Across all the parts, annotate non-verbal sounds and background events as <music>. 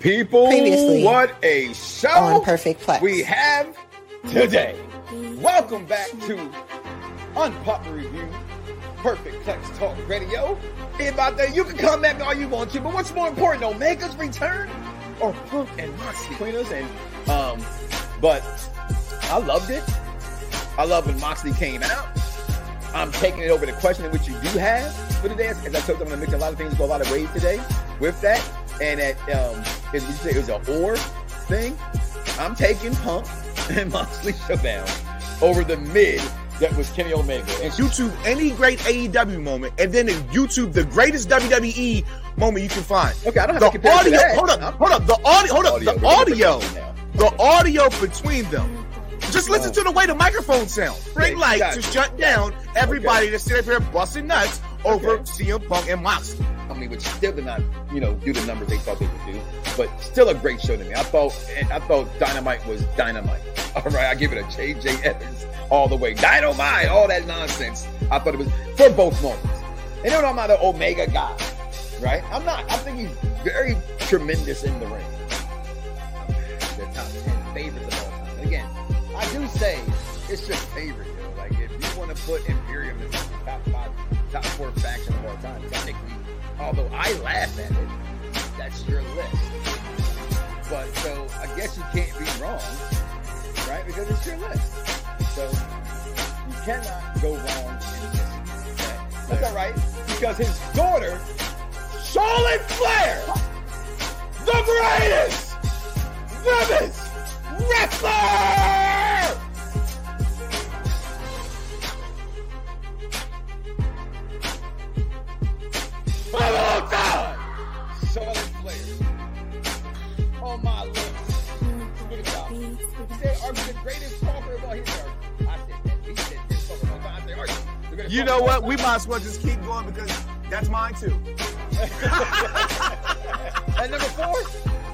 People, Previously what a show on Perfect Plex. we have today. Welcome back to Unpopular Review, Perfect Plex Talk Radio. About that, you can come back all you want to, but what's more important, Omega's return or Punk and Moxley between us? And um, but I loved it. I love when Moxley came out. I'm taking it over the question in which you do have for today. As I told them, I'm going to mix a lot of things go a lot of ways today with that. And that, um, you say, it was an or thing. I'm taking Punk <laughs> and Moxley Showdown over the mid that was Kenny Omega. And YouTube any great AEW moment, and then YouTube the greatest WWE moment you can find. okay, I don't have The to compare to audio, hold up, I'm- hold up. The audio, hold up. The audio, put that now. the audio between them. Just listen to the way the microphone sounds. Bring Yeah, light to shut down everybody that's sitting up here busting nuts over Okay. CM Punk and Moxley. Mean, which still did not, you know, do the numbers they thought they would do, but still a great show to me. I thought, I thought Dynamite was Dynamite. <laughs> All right, I give it a JJ Evans all the way. Dynamite, all that nonsense. I thought it was for both moments. And you know, I'm not an Omega guy, right? I'm not. I think he's very tremendous in the ring. The top ten favorites of all time. Again, I do say it's just favorite. Know? Like if you want to put Imperium in the top five, top four faction of all time, technically, although I laugh at it, that's your list. But so I guess you can't be wrong, right? Because it's your list. So you cannot go wrong in this. That's all right. Because his daughter, Charlotte Flair, the greatest women's wrestler! Of all time! Charlotte Flair. On my list. Look at y'all. He are the greatest talker of all history? I said that. He said, greatest talker of all time. I said, are you? You know what? We might as well just keep going because that's mine too. <laughs> and number four?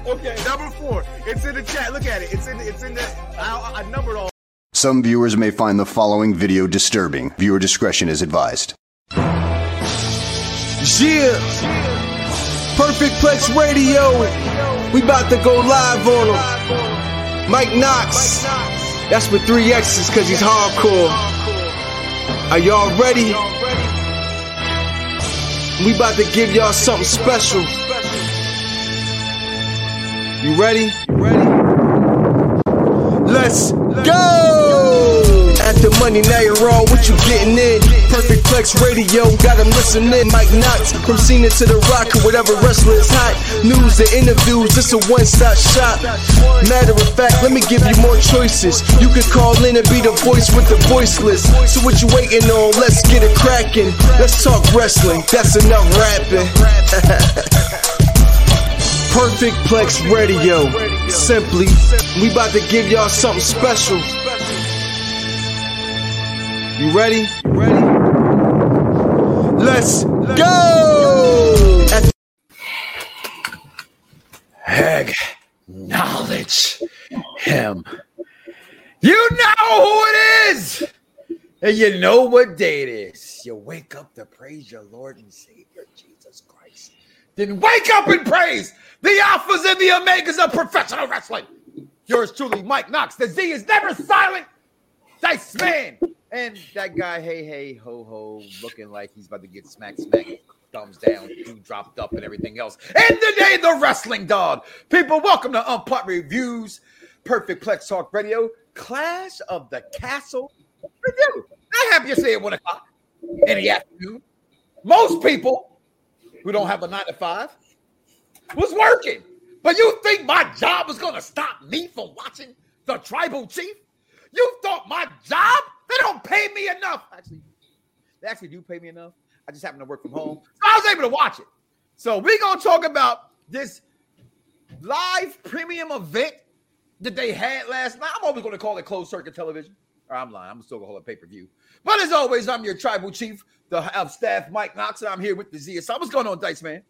Okay. Number four. It's in the chat. Look at it. It's in. The, it's in the. I, I numbered all. Some viewers may find the following video disturbing. Viewer discretion is advised. Yeah. Perfect Plex Radio. We about to go live on him. Mike Knoxxx. That's with three X's because he's hardcore. Are y'all ready? We about to give y'all something special. You ready? Let's go! At the money, now you're on. What you getting in? Perfect Plex Radio, got got 'em listening. Mike Knoxxx, from Cena to The Rock, or whatever wrestler is hot. News and interviews, it's a one stop shop. Matter of fact, let me give you more choices. You can call in and be the voice with the voiceless. So, what you waiting on? Let's get it cracking. Let's talk wrestling, that's enough rapping. <laughs> Perfect Plex Radio. Simply, we about to give y'all something special. You ready? Ready? Let's go! Acknowledge him. You know who it is. And you know what day it is. You wake up to praise your Lord and Savior Jesus Christ. Then wake up and praise the alphas and the omegas of professional wrestling. Yours truly, Mike Knoxxx. The Z is never silent. Dice Man. And that guy, hey, hey, ho, ho, looking like he's about to get smack, smack, thumbs down, two dropped up, and everything else. And today, the wrestling dog. People, welcome to Unpop Reviews, Perfect Plex Talk Radio, Clash of the Castle Review. I have you say at one o'clock in the afternoon. Most people who don't have a nine to five was working. But you think my job was going to stop me from watching the tribal chief? You thought my job? They don't pay me enough. Actually, they actually do pay me enough. I just happen to work from home. So I was able to watch it. So we're to talk about this live premium event that they had last night. I'm always to call it closed circuit television. Or I'm lying. I'm still to hold a pay per view. But as always, I'm your tribal chief, the of staff, Mike Knoxxx, and I'm here with the Z. So what's going on, Dice Man?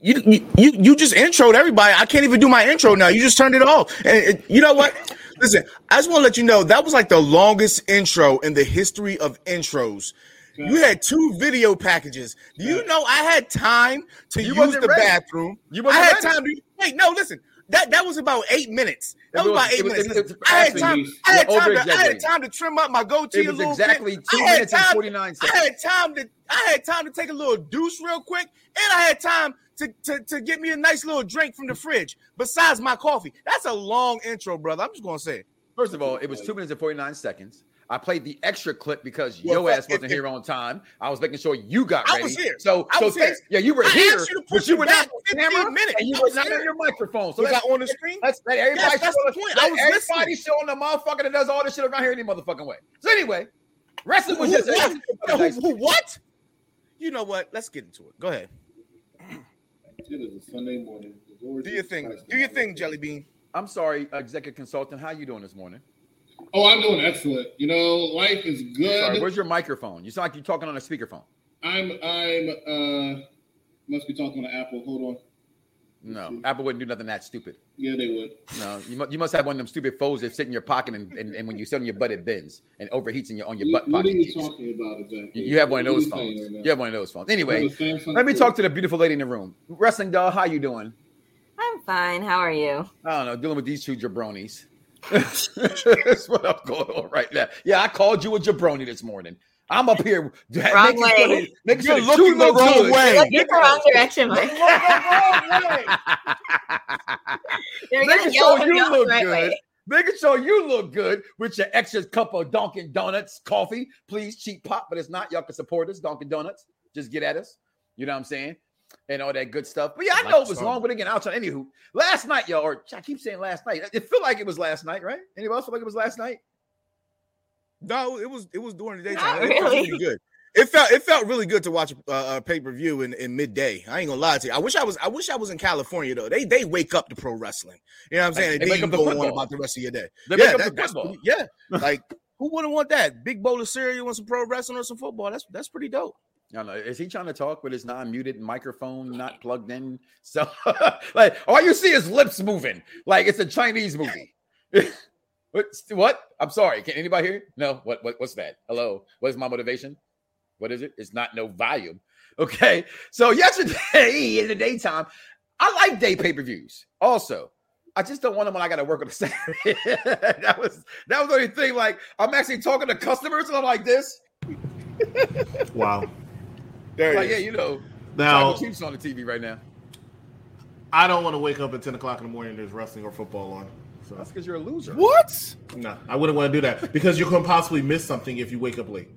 You, you you just introed everybody. I can't even do my intro now. You just turned it off. And it- you know what? Listen, I just want to let you know that was like the longest intro in the history of intros. You had two video packages. Do you know I had time to You use the ready. bathroom? You I had ready. time to wait. No, listen. That that was about eight minutes. That was, was- about eight was- minutes. it was- I had time. I had time. To, I had time to trim up my goatee It a was little exactly bit. two minutes and time- 49 I had time to. I had time to take a little deuce real quick, and I had time to, to, to get me a nice little drink from the fridge. Besides my coffee, that's a long intro, brother. I'm just gonna say. it. First of all, it was two minutes and 49 seconds. I played the extra clip because Well, your ass wasn't if- here on time. I was making sure you got ready. I was here. So, I so was here. yeah, you were I here, asked you to but push you were not on camera, minutes. and you were not here. on your microphone. So Was I on the screen? let's let everybody Yes, that's show, the point. I was everybody listening. show on the motherfucker that does all this shit around here any motherfucking way. So anyway, wrestling was just What? Yo, who- what? You know what? Let's get into it. Go ahead. It is a Sunday morning. Do your thing. Do your thing. Jelly Bean. I'm sorry, executive consultant. How you doing this morning? Oh, I'm doing excellent. You know, life is good. Sorry, where's your microphone? You sound like you're talking on a speakerphone. I'm I'm uh must be talking to Apple. Hold on. No, Apple wouldn't do nothing that stupid. Yeah, they would. No, you, mu- you must have one of them stupid phones that sit in your pocket and, and, and when you sit on your butt it bends and overheats in your on your butt what are pocket. you talking about exactly? You, you have one of What are those phones. right? You have one of those phones. Anyway, What is Samsung let me talk to the beautiful lady in the room. Wrestling doll, how you doing? I'm fine. How are you? I don't know, dealing with these two jabronis. <laughs> That's what I'm going on right now. Yeah, I called you a jabroni this morning. I'm up here <laughs> Wrong making way. that, making sure You're that looking the look wrong good. way. Look in the wrong direction, <laughs> Mike. You're <laughs> Making gonna yell sure you look right good. way. Making sure you look good with your extra cup of Dunkin' Donuts coffee. Please, cheap pop, but it's not. Y'all can support us, Dunkin' Donuts. Just get at us. You know what I'm saying? And all that good stuff. But yeah, I Like know it was some. long, but again, I'll try. Anywho, last night, y'all, or I keep saying last night. It felt like it was last night, right? Anybody else feel like it was last night? No, it was it was during the Not daytime. It felt really. really good. It felt it felt really good to watch uh, a pay per view in, in midday. I ain't gonna lie to you. I wish I was I wish I was in California though. They they wake up to pro wrestling. You know what I'm saying? They And then wake up to go on football. about the rest of your day. They yeah, make up that- the that's football. pretty- yeah. <laughs> Like who wouldn't want that? Big bowl of cereal and some pro wrestling or some football. That's that's pretty dope. I don't know. Is he trying to talk with his non-muted microphone not plugged in? So, <laughs> like, all you see is lips moving, like it's a Chinese movie. <laughs> what? What? I'm sorry. Can anybody hear? No. What? What? What's that? Hello. What is my motivation? What is it? It's not no volume. Okay. So yesterday <laughs> in the daytime, I like day pay-per-views. Also, I just don't want them when I got to work on a Saturday. <laughs> that was that was the only thing. Like, I'm actually talking to customers, and I'm like this. <laughs> Wow. There Like, yeah, you know. Now, Chiefs on the TV right now. I don't want to wake up at 10 o'clock in the morning and there's wrestling or football on. So, That's because you're a loser. What? no, I wouldn't want to do that because you can possibly miss something if you wake up late.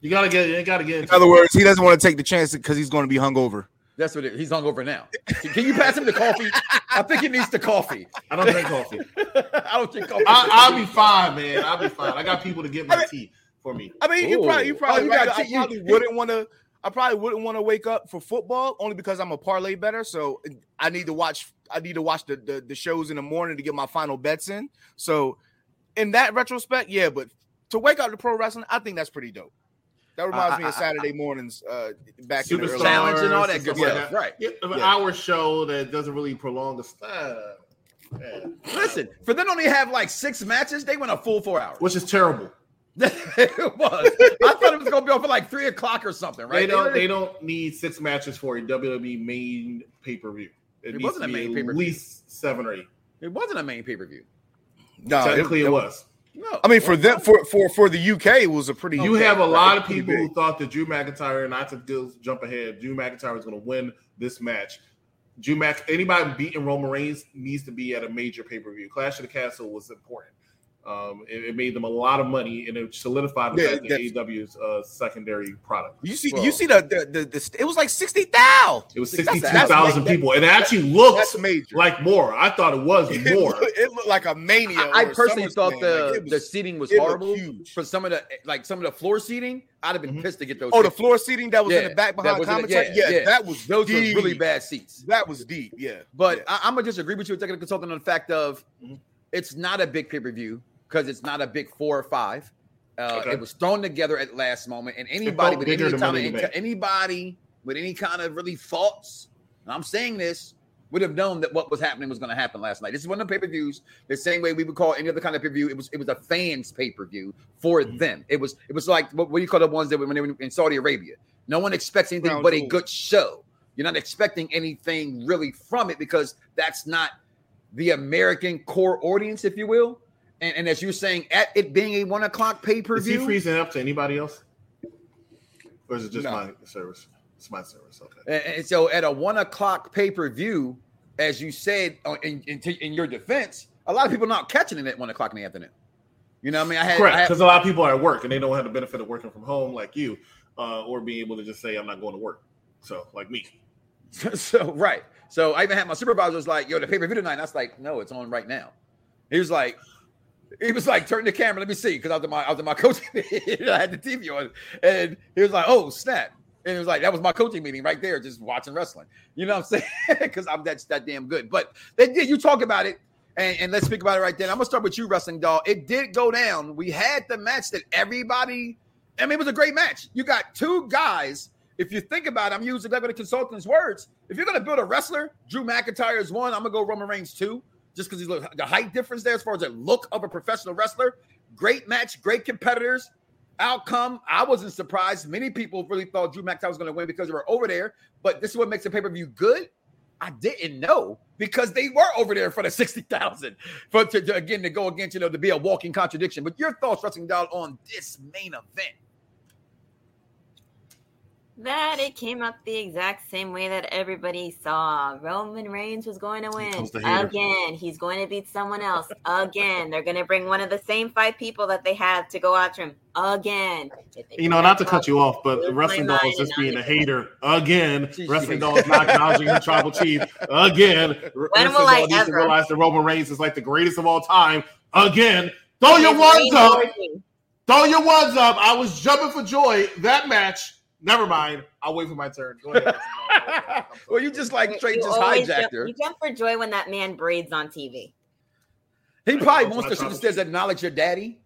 You gotta get, you gotta get. In other words, he doesn't want to take the chance because he's going to be hungover. That's what it is. He's hungover now. Can you pass him the coffee? I think he needs the coffee. I don't drink coffee. <laughs> I don't drink coffee. I, I'll be fine, man. I'll be fine. I got people to get my I mean- tea for me. I mean, you probably you probably Oh, you right. got I to- you- probably wouldn't want to. I probably wouldn't want to wake up for football only because I'm a parlay better. So I need to watch. I need to watch the, the the shows in the morning to get my final bets in. So in that retrospect, yeah. But to wake up to pro wrestling, I think that's pretty dope. That reminds me I- of I- Saturday mornings uh, back in the Superstar early Challenge and all that good stuff stuff. Right. Yeah, an Yeah. hour show that doesn't really prolong the stuff. Yeah. Listen, for them to only have like six matches, they went a full four hours. Which is terrible. <laughs> it was. I thought it was going to be on for like three o'clock or something, right? They don't. They don't need six matches for a WWE main pay per view. It needs wasn't a main pay-per-view. At least seven or eight. It wasn't a main pay per view. No, Technically, it, was. No, I mean, for them, for for for the UK, it was a pretty. You have a lot of people big. who thought that Drew McIntyre, not to go- jump ahead, Drew McIntyre was going to win this match. Drew Mac, anybody beating Roman Reigns needs to be at a major pay per view. Clash of the Castle was important. Um, it, it made them a lot of money, and it solidified the Yeah, fact that AEW's uh, secondary product. You see, Well- you see the the, the the it was like sixty thousand. It was sixty two thousand people, that's- thousand that- people. It actually looked That's major. like more. I thought it was <laughs> it, more. looked, it looked like a mania. I, I personally thought SummerSlam. the Like, was- the seating was horrible huge. for some of the like some of the floor seating. I'd have been Mhm. pissed to get those. oh the floor seating that was in the back behind the- commentary. yeah, Yeah, yeah. that was those were really bad seats. That was deep. Yeah, But yeah. I, I'm gonna disagree with you, executive consultant, on the fact of Mhm. it's not a big pay per view because it's not a big four or five. Uh, Okay. It was thrown together at last moment, and anybody with any than kind of in the Bank. anybody with any kind of really thoughts, and I'm saying this, would have known that what was happening was going to happen last night. This is one of the pay-per-views the same way we would call any other kind of pay-per-view. It was it was a fans pay-per-view for Mm-hmm. them. It was it was like what, what do you call the ones that when they were in Saudi Arabia? No one expects anything Crown but a good show. You're not expecting anything really from it because that's not the American core audience, if you will. And, and as you're saying, at it being a one o'clock pay per view, Is he freezing up to anybody else? Or is it just No. my service? It's my service. Okay. And, and so at a one o'clock pay per view, as you said uh, in, in, in your defense, a lot of people not catching it at one o'clock in the afternoon. You know, what I mean, I had, Correct. Because a lot of people are at work and they don't have the benefit of working from home like you, uh, or being able to just say, I'm not going to work. So, like me. <laughs> so right. So I even had my supervisor was like, "Yo, the pay per view tonight." And I was like, "No, it's on right now." He was like, he was like, "Turn the camera, let me see," because in my in my <laughs> coaching meeting. I had the TV on, and he was like, "Oh snap!" And it was like that was my coaching meeting right there, just watching wrestling. You know what I'm <laughs> saying? Because I'm that's that damn good. But they did. You talk about it, and, and let's speak about it right then. I'm gonna start with you, wrestling doll. It did go down. We had the match that everybody. I mean, it was a great match. You got two guys. If you think about it, I'm using the consultant's words. If you're to build a wrestler, Drew McIntyre is one. I'm to go Roman Reigns two, just because he's the height difference there as far as the look of a professional wrestler. Great match, great competitors. Outcome, I wasn't surprised. Many people really thought Drew McIntyre was going to win because they were over there. But this is what makes a pay per view good. I didn't know because they were over there for the sixty thousand for to, to- again to go against you know to be a walking contradiction. But your thoughts, wrestling doll, on this main event? That it came up the exact same way that everybody saw. Roman Reigns was going to win comes again. He's going to beat someone else again. They're going to bring one of the same five people that they had to go after him again. You know, not to cut you off, but Wrestling my Doll is just being a I'm hater again. <laughs> She- she Wrestling hates Doll is not acknowledging her tribal chief again. <laughs> Wrestling will I Doll needs to ever? realize that Roman Reigns is like the greatest of all time again. Throw your ones up. Throw your ones up. I was jumping for joy. That match. Never mind. I'll wait for my turn. Go ahead. Wrestling <laughs> Doll. I'm sorry. well, you just like straight You just hijacked jump, her. You jump for joy when that man braids on TV. He probably wants to shoot trouble. says acknowledge your daddy.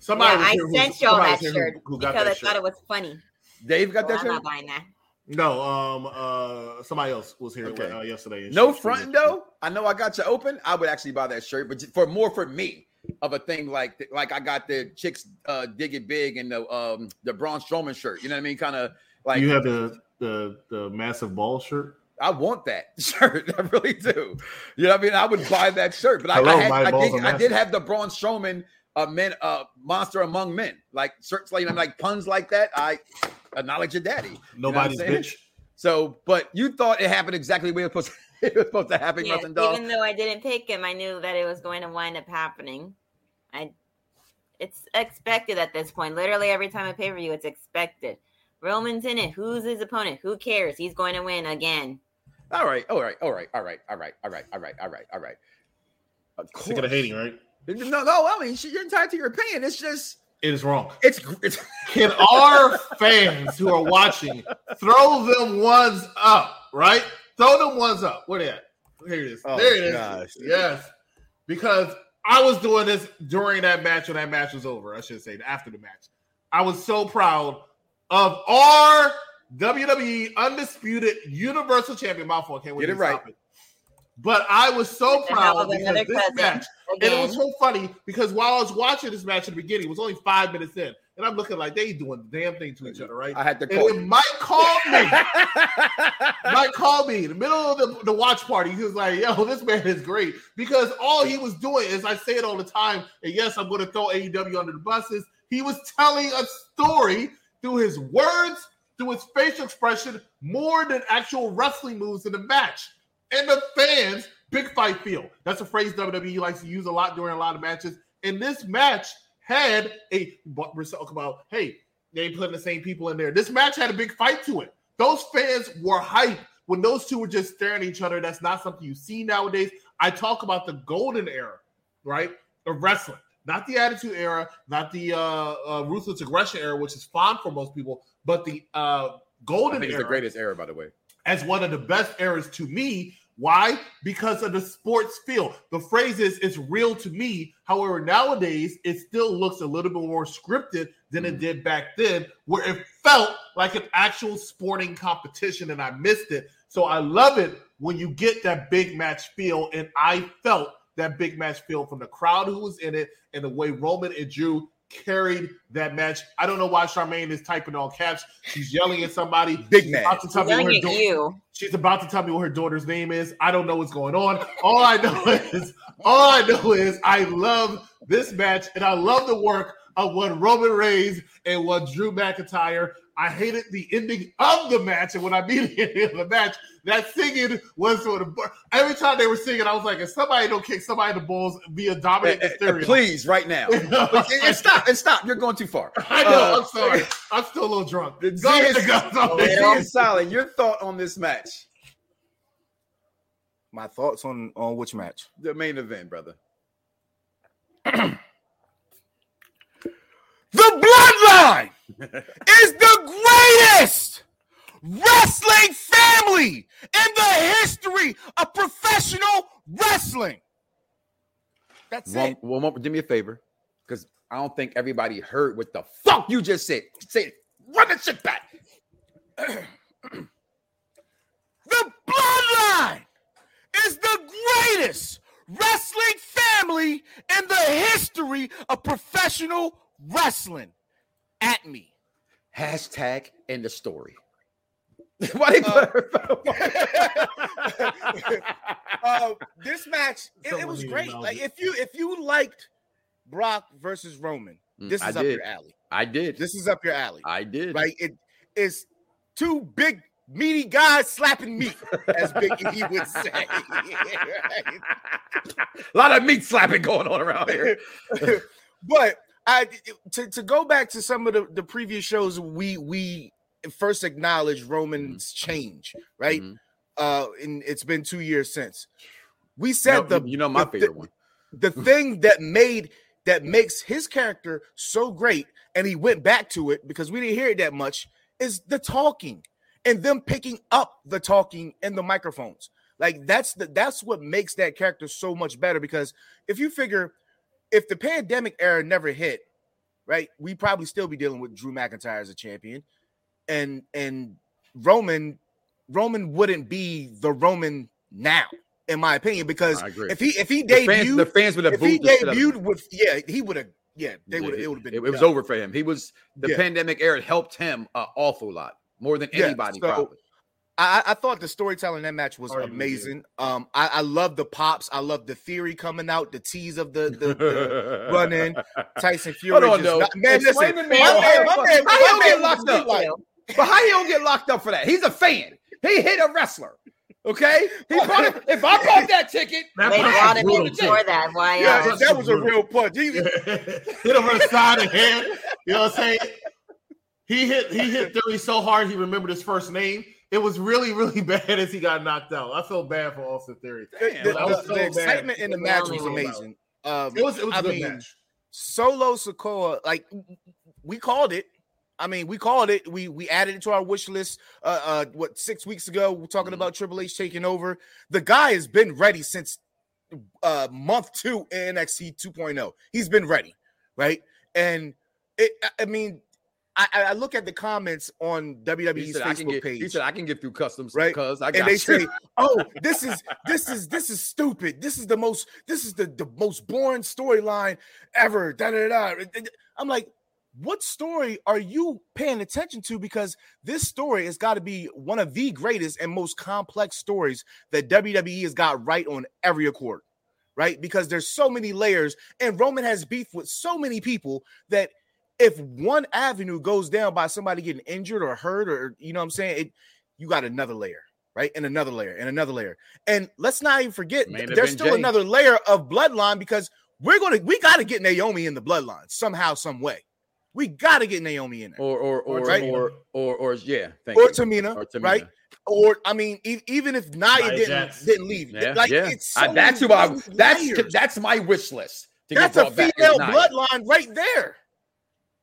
Somebody yeah, I sent y'all that was here who- shirt who got because that I shirt. thought it was funny. Dave got Well, that I'm shirt. not buying that. No, um, uh, somebody else was here Okay. uh, yesterday. and No she- she fronting though. I know I got you open. I would actually buy that shirt, but for more for me of a thing like like I got the chicks uh dig it big and the um the Braun Strowman shirt. You know what I mean? Kind of like you have the the the massive ball shirt. I want that <laughs> shirt. I really do. You know what I mean? I would buy that shirt, but I, Hello, I, had, I, did, I did have the Braun Strowman uh men uh monster among men like shirts like, like puns like that. I acknowledge your daddy. You know Nobody's bitch. So, but you thought it happened exactly way it was supposed <laughs> it was supposed to happen, Yes, Russian dog. even though I didn't pick him, I knew that it was going to wind up happening. I, it's expected at this point. Literally every time I pay per view, it's expected. Roman's in it. Who's his opponent? Who cares? He's going to win again. All right, all right, all right, all right, all right, all right, all right, all right, all right. Of Sick of the course. hating, right? No, no, I mean you're entitled to your opinion. It's just It is wrong. it's it's <laughs> Can our fans who are watching throw them ones up? Right? Throw them ones up. Where they at? Here it is. Oh, there it is. gosh. Yes. Because I was doing this during that match when that match was over. I should say after the match. I was so proud of our WWE Undisputed Universal Champion. Mouthful. I can't wait Get to it right. it. But I was so proud of another because this cousin. match and it was so funny because while I was watching this match in the beginning, it was only five minutes in, and I'm looking like they doing the damn thing to each other, right? I had to And call then. Mike called me. Mike called me in the middle of the, the watch party. He was like, "Yo, this man is great," because all he was doing is I say it all the time. And yes, I'm going to throw AEW under the buses. He was telling a story through his words, through his facial expression, more than actual wrestling moves in the match. And the fans, big fight feel. That's a phrase WWE likes to use a lot during a lot of matches. And this match had a but we're talking about, hey, they ain't putting the same people in there. This match had a big fight to it. Those fans were hyped when those two were just staring at each other. That's not something you see nowadays. I talk about the golden era, right, of wrestling, not the Attitude Era, not the uh, uh, Ruthless Aggression era, which is fun for most people, but the uh, I golden era, it's the greatest era, by the way. as one of the best eras to me. Why? Because of the sports feel. The phrase is it's real to me. However, nowadays it still looks a little bit more scripted than it mm. did back then, where it felt like an actual sporting competition, and I missed it So I love it when you get that big match feel, and I felt that big match feel from the crowd who was in it and the way Roman and Drew carried that match. I don't know why Charmaine is typing all caps. She's yelling at somebody. <laughs> Big She's man. about to tell me what her da- you. She's about to tell me what her daughter's name is. I don't know what's going on. All I know <laughs> is all I know is I love this match and I love the work of what Roman Reigns and what Drew McIntyre. I hated the ending of the match, and when I mean <laughs> the ending of the match, that singing was sort of every time they were singing, I was like, if somebody don't kick somebody in the balls via Dominic eh, eh, Mysterio. please, right now. <laughs> and, and stop, and stop. You're going too far. <laughs> I know. Uh, I'm sorry. I'm still a little drunk. Go Z ahead, is- go, go ahead. solid. Your thought on this match, My thoughts on on which match? the main event, brother. <clears throat> The bloodline is the greatest wrestling family in the history of professional wrestling. That's One, it. one more, do me a favor, because I don't think everybody heard what the fuck you just said. Say, it. run that shit back. <clears throat> The bloodline is the greatest wrestling family in the history of professional wrestling. At me. Hashtag end the story. <laughs> Why they clarify? <laughs> uh, this match, <laughs> it, it was great. knowledge. Like if you if you liked Brock versus Roman, Mm, this I is up did. your alley. I did. This is up your alley. I did. Right? It is two big meaty guys slapping meat, as Big E would say. A lot of meat slapping going on around here. but I to, to go back to some of the, the previous shows, we we first acknowledged Roman's change, right? Mhm. Uh, and it's been two years since we You said know, the you know my the- favorite one. the <laughs> thing that made that makes his character so great and he went back to it because we didn't hear it that much is the talking and them picking up the talking in the microphones like that's the that's what makes that character so much better because if you figure if the pandemic era never hit right we probably still be dealing with drew mcintyre as a champion and and roman roman wouldn't be the roman now in my opinion because if he if he The fans, debuted the fans would have if he booed the shit out of him. debuted with yeah, he would have yeah, they would have it would have been It, it was over for him. He was the Yeah. pandemic era helped him an awful lot more than Yeah, anybody. so- probably. I, I thought the storytelling in that match was amazing. Um, I, I love the pops. I love the theory coming out, the tease of the, the, the <laughs> run in. Tyson Fury. Hold on, though. Not, man, Explain listen, to me my man, my how- man, how he don't get locked up? like- But how he don't get locked up for that? He's a fan. He hit a wrestler. Okay, he bought it. If I bought that ticket, That They punch brought was him brutal, in too. for that. Why? Yeah, else? that was a real punch. He, <laughs> hit him on the side of the head. You know what I'm saying? He hit he hit Theory so hard he remembered his first name. It was really really <laughs> bad as he got knocked out. I felt bad for Austin Theory. Damn, the, that the- so the excitement in the The match was amazing. Um, It was it was I a good mean, match. Solo Sikoa, like we called it. I mean, we called it. We we added it to our wish list. Uh, uh what six weeks ago? We're talking about Triple H taking over. The guy has been ready since uh month two in NXT 2.0. oh. He's been ready, right? And it, I- I mean, I, I look at the comments on WWE's said, Facebook get, page he said I can get through customs Right. because I got and they you." say, <laughs> "Oh, this is this is this is stupid. This is the most this is the the most boring storyline ever." Da, da, da. da. I'm like, what story are you paying attention to? Because this story has got to be one of the greatest and most complex stories that WWE has got right on every accord, right? Because there's so many layers, and Roman has beef with so many people that if one avenue goes down by somebody getting injured or hurt, or you know what I'm saying, it you got another layer, right? And another layer, and another layer. And let's not even forget Main there's still Jay. another layer of bloodline because we're gonna we gotta get Naomi in the bloodline somehow, some way. We gotta get Naomi in there. or or or Right. or, or or yeah, thank Or you. Tamina, Or Tamina. right? Or I mean, e- even if Nia, Nia didn't Jax. didn't leave, Yeah, like yeah. it's I- that's who I. layers. That's that's my wish list. To that's get a brought back female bloodline right there.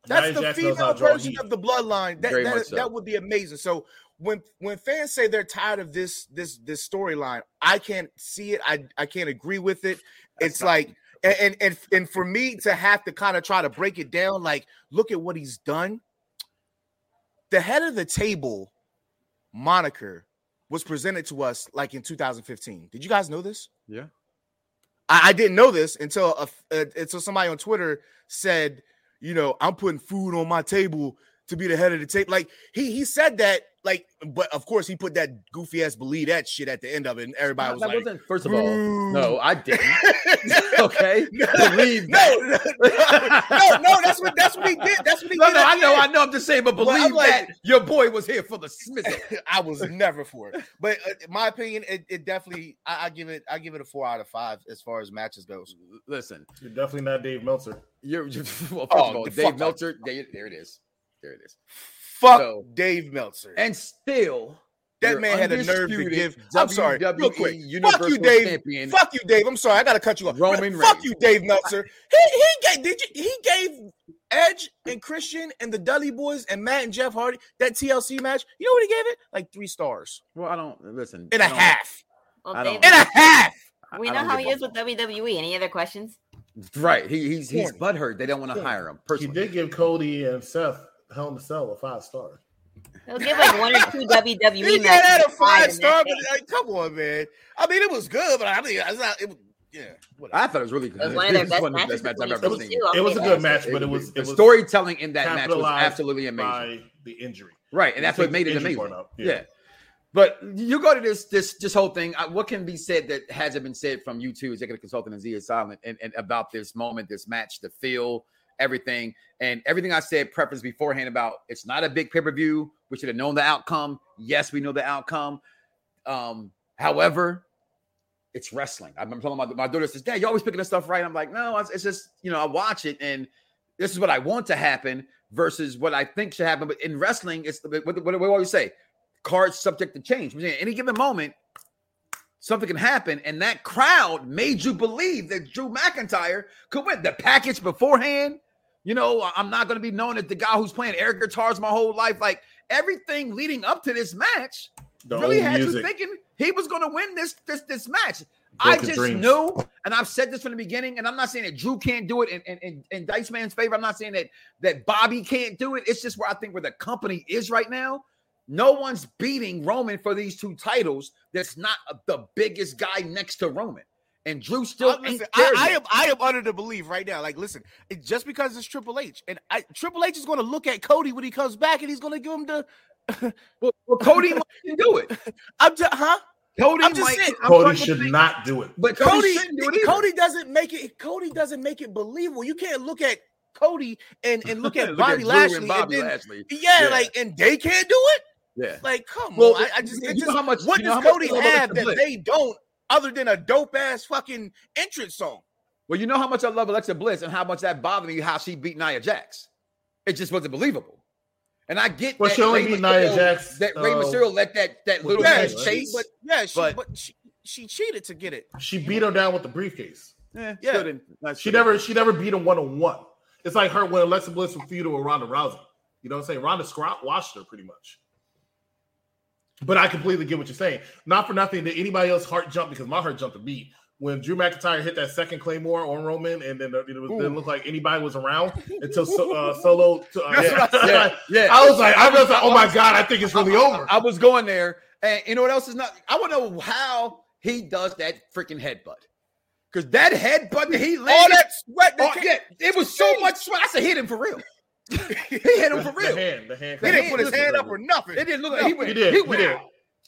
That's Nia the Jax female version heat. of the bloodline. That that, so. that would be amazing. So when when fans say they're tired of this this this storyline, I can't see it. I I can't agree with it. It's like and, and and and for me to have to kind of try to break it down, like look at what he's done. The head of the table moniker was presented to us like in 2015. Did you guys know this? Yeah. I, I didn't know this until a, uh, until somebody on Twitter said, you know, I'm putting food on my table to be the head of the table. Like he he said that, like, but of course he put that goofy ass believe that shit at the end of it, and everybody was that like, wasn't, first of all, "Boo." no, I didn't. <laughs> okay. <laughs> Believe no, that. no, no, no, that's what that's what he did. That's what he No, did. no, I know, end. I know. I'm just saying, but Well, I'm believe like- that your boy was here for the Smith. <laughs> I was never for it, but uh, my opinion, it, it definitely. I, I give it. I give it a four out of five as far as matches goes. Listen, You're definitely not Dave Meltzer. you're, you're well, first Oh, of all, Dave Meltzer. There, there it is. There it is. Fuck So- Dave Meltzer. And still, that man had a nerve to undisputed give. I'm sorry, real WWE quick. Fuck Universal you, Dave. Champion. Fuck you, Dave. I'm sorry. I gotta cut you off. Roman Fuck you, Dave Meltzer. He he gave did you he gave Edge and Christian and the Dudley Boys and Matt and Jeff Hardy that TLC match. You know what he gave it? Like three stars Well, I don't listen. and a half. Well, I David, don't- And a half. We know how he is with WWE. Any other questions? Right. He, he's he's butthurt. They don't want to hire him. Personally. He did give Cody and Seth Hell in a Cell a five star. He'll give like one or two <laughs> WWE He matches. got that a five star, but it. like, come on, man. I mean, it was good, but I mean, it's not. It was, yeah, whatever. I thought it was really good. It was one of their This best one of the matches best matches I've ever seen. It was a good match, but it was the it was storytelling in that match was absolutely amazing. by the injury. Right, and that's what made it amazing. Yeah. yeah. But you go to this this this whole thing. uh, What can be said that hasn't been said from you two, executive consultant and Z is Silent, and, and about this moment, this match, the feel, everything, and everything I said preference beforehand about it's not a big pay per view. We should have known the outcome. Yes, we know the outcome. Um, however, it's wrestling. I'm telling my, my daughter says, "Dad, you're always picking this stuff right." I'm like, "No, it's, just you know I watch it and this is what I want to happen versus what I think should happen." But in wrestling, it's what, what, what we always say? Cards subject to change. At any given moment, something can happen, and that crowd made you believe that Drew McIntyre could win. The package beforehand, you know, I'm not going to be known as the guy who's playing air guitars my whole life. Like everything leading up to this match The really had you thinking he was going to win this this this match. I just dreams. knew, and I've said this from the beginning, and I'm not saying that Drew can't do it in, in, in, in Dice Man's favor. I'm not saying that that Bobby can't do it. It's just where I think where the company is right now. No one's beating Roman for these two titles. That's not the biggest guy next to Roman, and Drew still Uh, ain't listen, there I, I am I am under the belief right now. Like, listen, it, just because it's Triple H, and I, Triple H is going to look at Cody when he comes back, and he's going to give him the. <laughs> Well, well, Cody might can <laughs> do it. I'm just, huh? Cody I'm just might- saying, I'm Cody should not do it. But Cody, Cody, do it. Cody doesn't make it. Cody doesn't make it believable. You can't look at Cody and and look <laughs> at Look Bobby Drew Lashley, and Bobby and then, Lashley. Yeah, Yeah. like and they can't do it. Yeah. Like, come Well, on. I, I just, you it know just how much- what you know does how Cody I have that they don't, other than a dope ass fucking entrance song? Well, you know how much I love Alexa Bliss and how much that bothered me how she beat Nia Jax. It just wasn't believable. And I get Well, that she only Rey beat Nia Jax, That Rey uh, Mysterio let that that with little Yeah, man she, chase. but yeah, she, but- but, she, she cheated to get it. She beat him down with the briefcase. yeah, yeah. still didn't- She never she never beat him one on one. It's like her when Alexa Bliss was feuding with Ronda Rousey. You know what I'm saying? Ronda scrap washed her pretty much. But I completely get what you're saying. Not for nothing did anybody else heart jump because my heart jumped a beat when Drew McIntyre hit that second Claymore on Roman, and then it was, didn't look like anybody was around until so, uh, <laughs> Solo. To, uh, That's what I said. Yeah. I was like, I was like, oh my god, I think it's really over. I was going there, and you know what else is not? I want to know how he does that freaking headbutt. Because that headbutt that he All that sweat. oh, That yeah, it was so much sweat. I said, hit him for real. He hit him for real. The real. hand, the hand. He didn't put his hand up or nothing. It didn't look like he went. He did. He He did. out.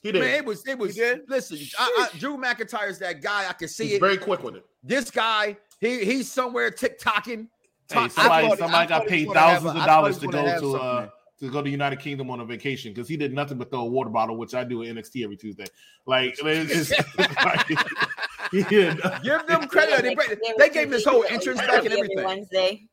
He did. Man, it was it was. did? Listen, I, I, Drew McIntyre's that guy. I can see He's it. very quick with it. This guy, he he's somewhere TikToking. Hey, somebody, thought- somebody got paid was gonna have thousands a- of I thought he dollars to go to something uh there. to go to United Kingdom on a vacation because he did nothing but throw a water bottle, which I do at NXT every Tuesday. Like <laughs> it's, it's like, <laughs> he. Give them credit. They, they gave him his whole entrance back and everything. Wednesday.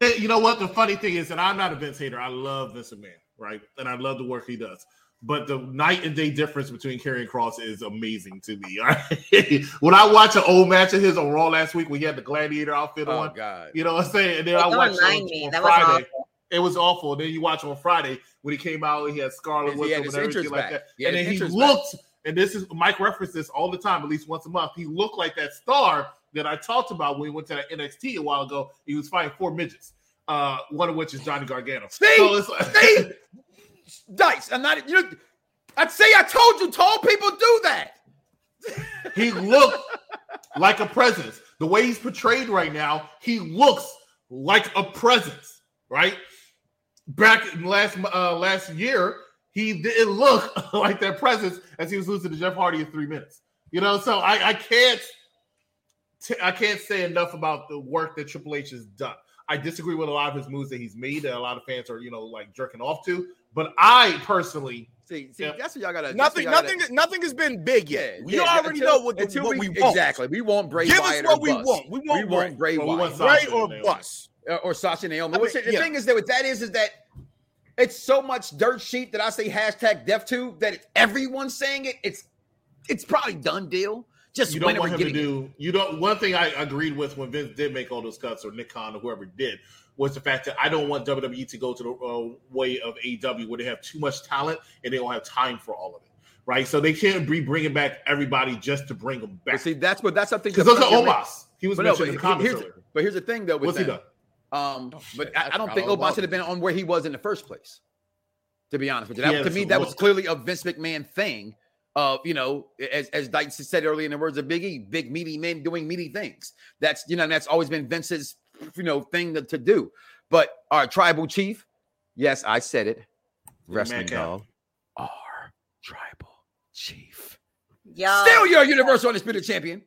Hey, You know what? The funny thing is that I'm not a Vince hater. I love Vince McMahon, right? And I love the work he does. But the night and day difference between Karrion Kross is amazing to me. all right? <laughs> when I watch an old match of his on Raw last week, when he had the gladiator outfit Oh on, God. you know what I'm saying? And then Hey, I watched it on, me. on That was Friday. awful. It was awful. Then you watch on Friday when he came out, he had Scarlett He with him and everything like back. that. He had and then he entrance back. looked, and this is Mike references this all the time, at least once a month. He looked like that star that I talked about when we went to that NXT a while ago. He was fighting four midgets, uh, one of which is Johnny Gargano. See? So it's like, See? Dice. I'm not. You know, I'd say I told you, tall people do that. He looked like a presence. The way he's portrayed right now, he looks like a presence, right? Back in last uh, last year, he didn't look <laughs> like that presence as he was losing to Jeff Hardy in three minutes. You know, so I, I can't t- I can't say enough about the work that Triple H has done. I disagree with a lot of his moves that he's made that a lot of fans are, you know, like jerking off to. But I personally, See, see, Yeah. that's what y'all gotta. Nothing, y'all gotta- nothing, nothing has been big yet. We yeah, already until- know what, the, until what we, we, want. exactly. We want Bray Give us Wyatt what or we bust. want. We want we want Bray Well, we Wyatt want Bray or Naomi. bust. or, or Sasha Naomi. I Which- mean, the yeah. thing is that what that is is that it's so much dirt sheet that I say hashtag death to that it's, everyone's saying it. It's it's probably done deal. Just you don't whenever want him to getting it. do. You don't. One thing I agreed with when Vince did make all those cuts, or Nick Khan, or whoever did, was the fact that I don't want WWE to go to the uh, way of AW where they have too much talent and they don't have time for all of it. Right, so they can't be bringing back everybody just to bring them But back. see, that's what that's something. Because those are Omos. He was But no, mentioned but in the comments here's, earlier. but here's the thing though. With What's he them. done? Um, Oh, but I, I I don't think all Omos should have been on where he was in the first place. To be honest with you, He that, to me that was clearly a Vince McMahon thing. Of you know, as as Dyke said earlier in the words of Big E, big meaty men doing meaty things. That's you know that's always been Vince's you know thing to, to do. But our tribal chief, yes, I said it. Wrestling Cow. dog, our tribal chief. Yeah, Still, you're a Universal Undisputed Champion.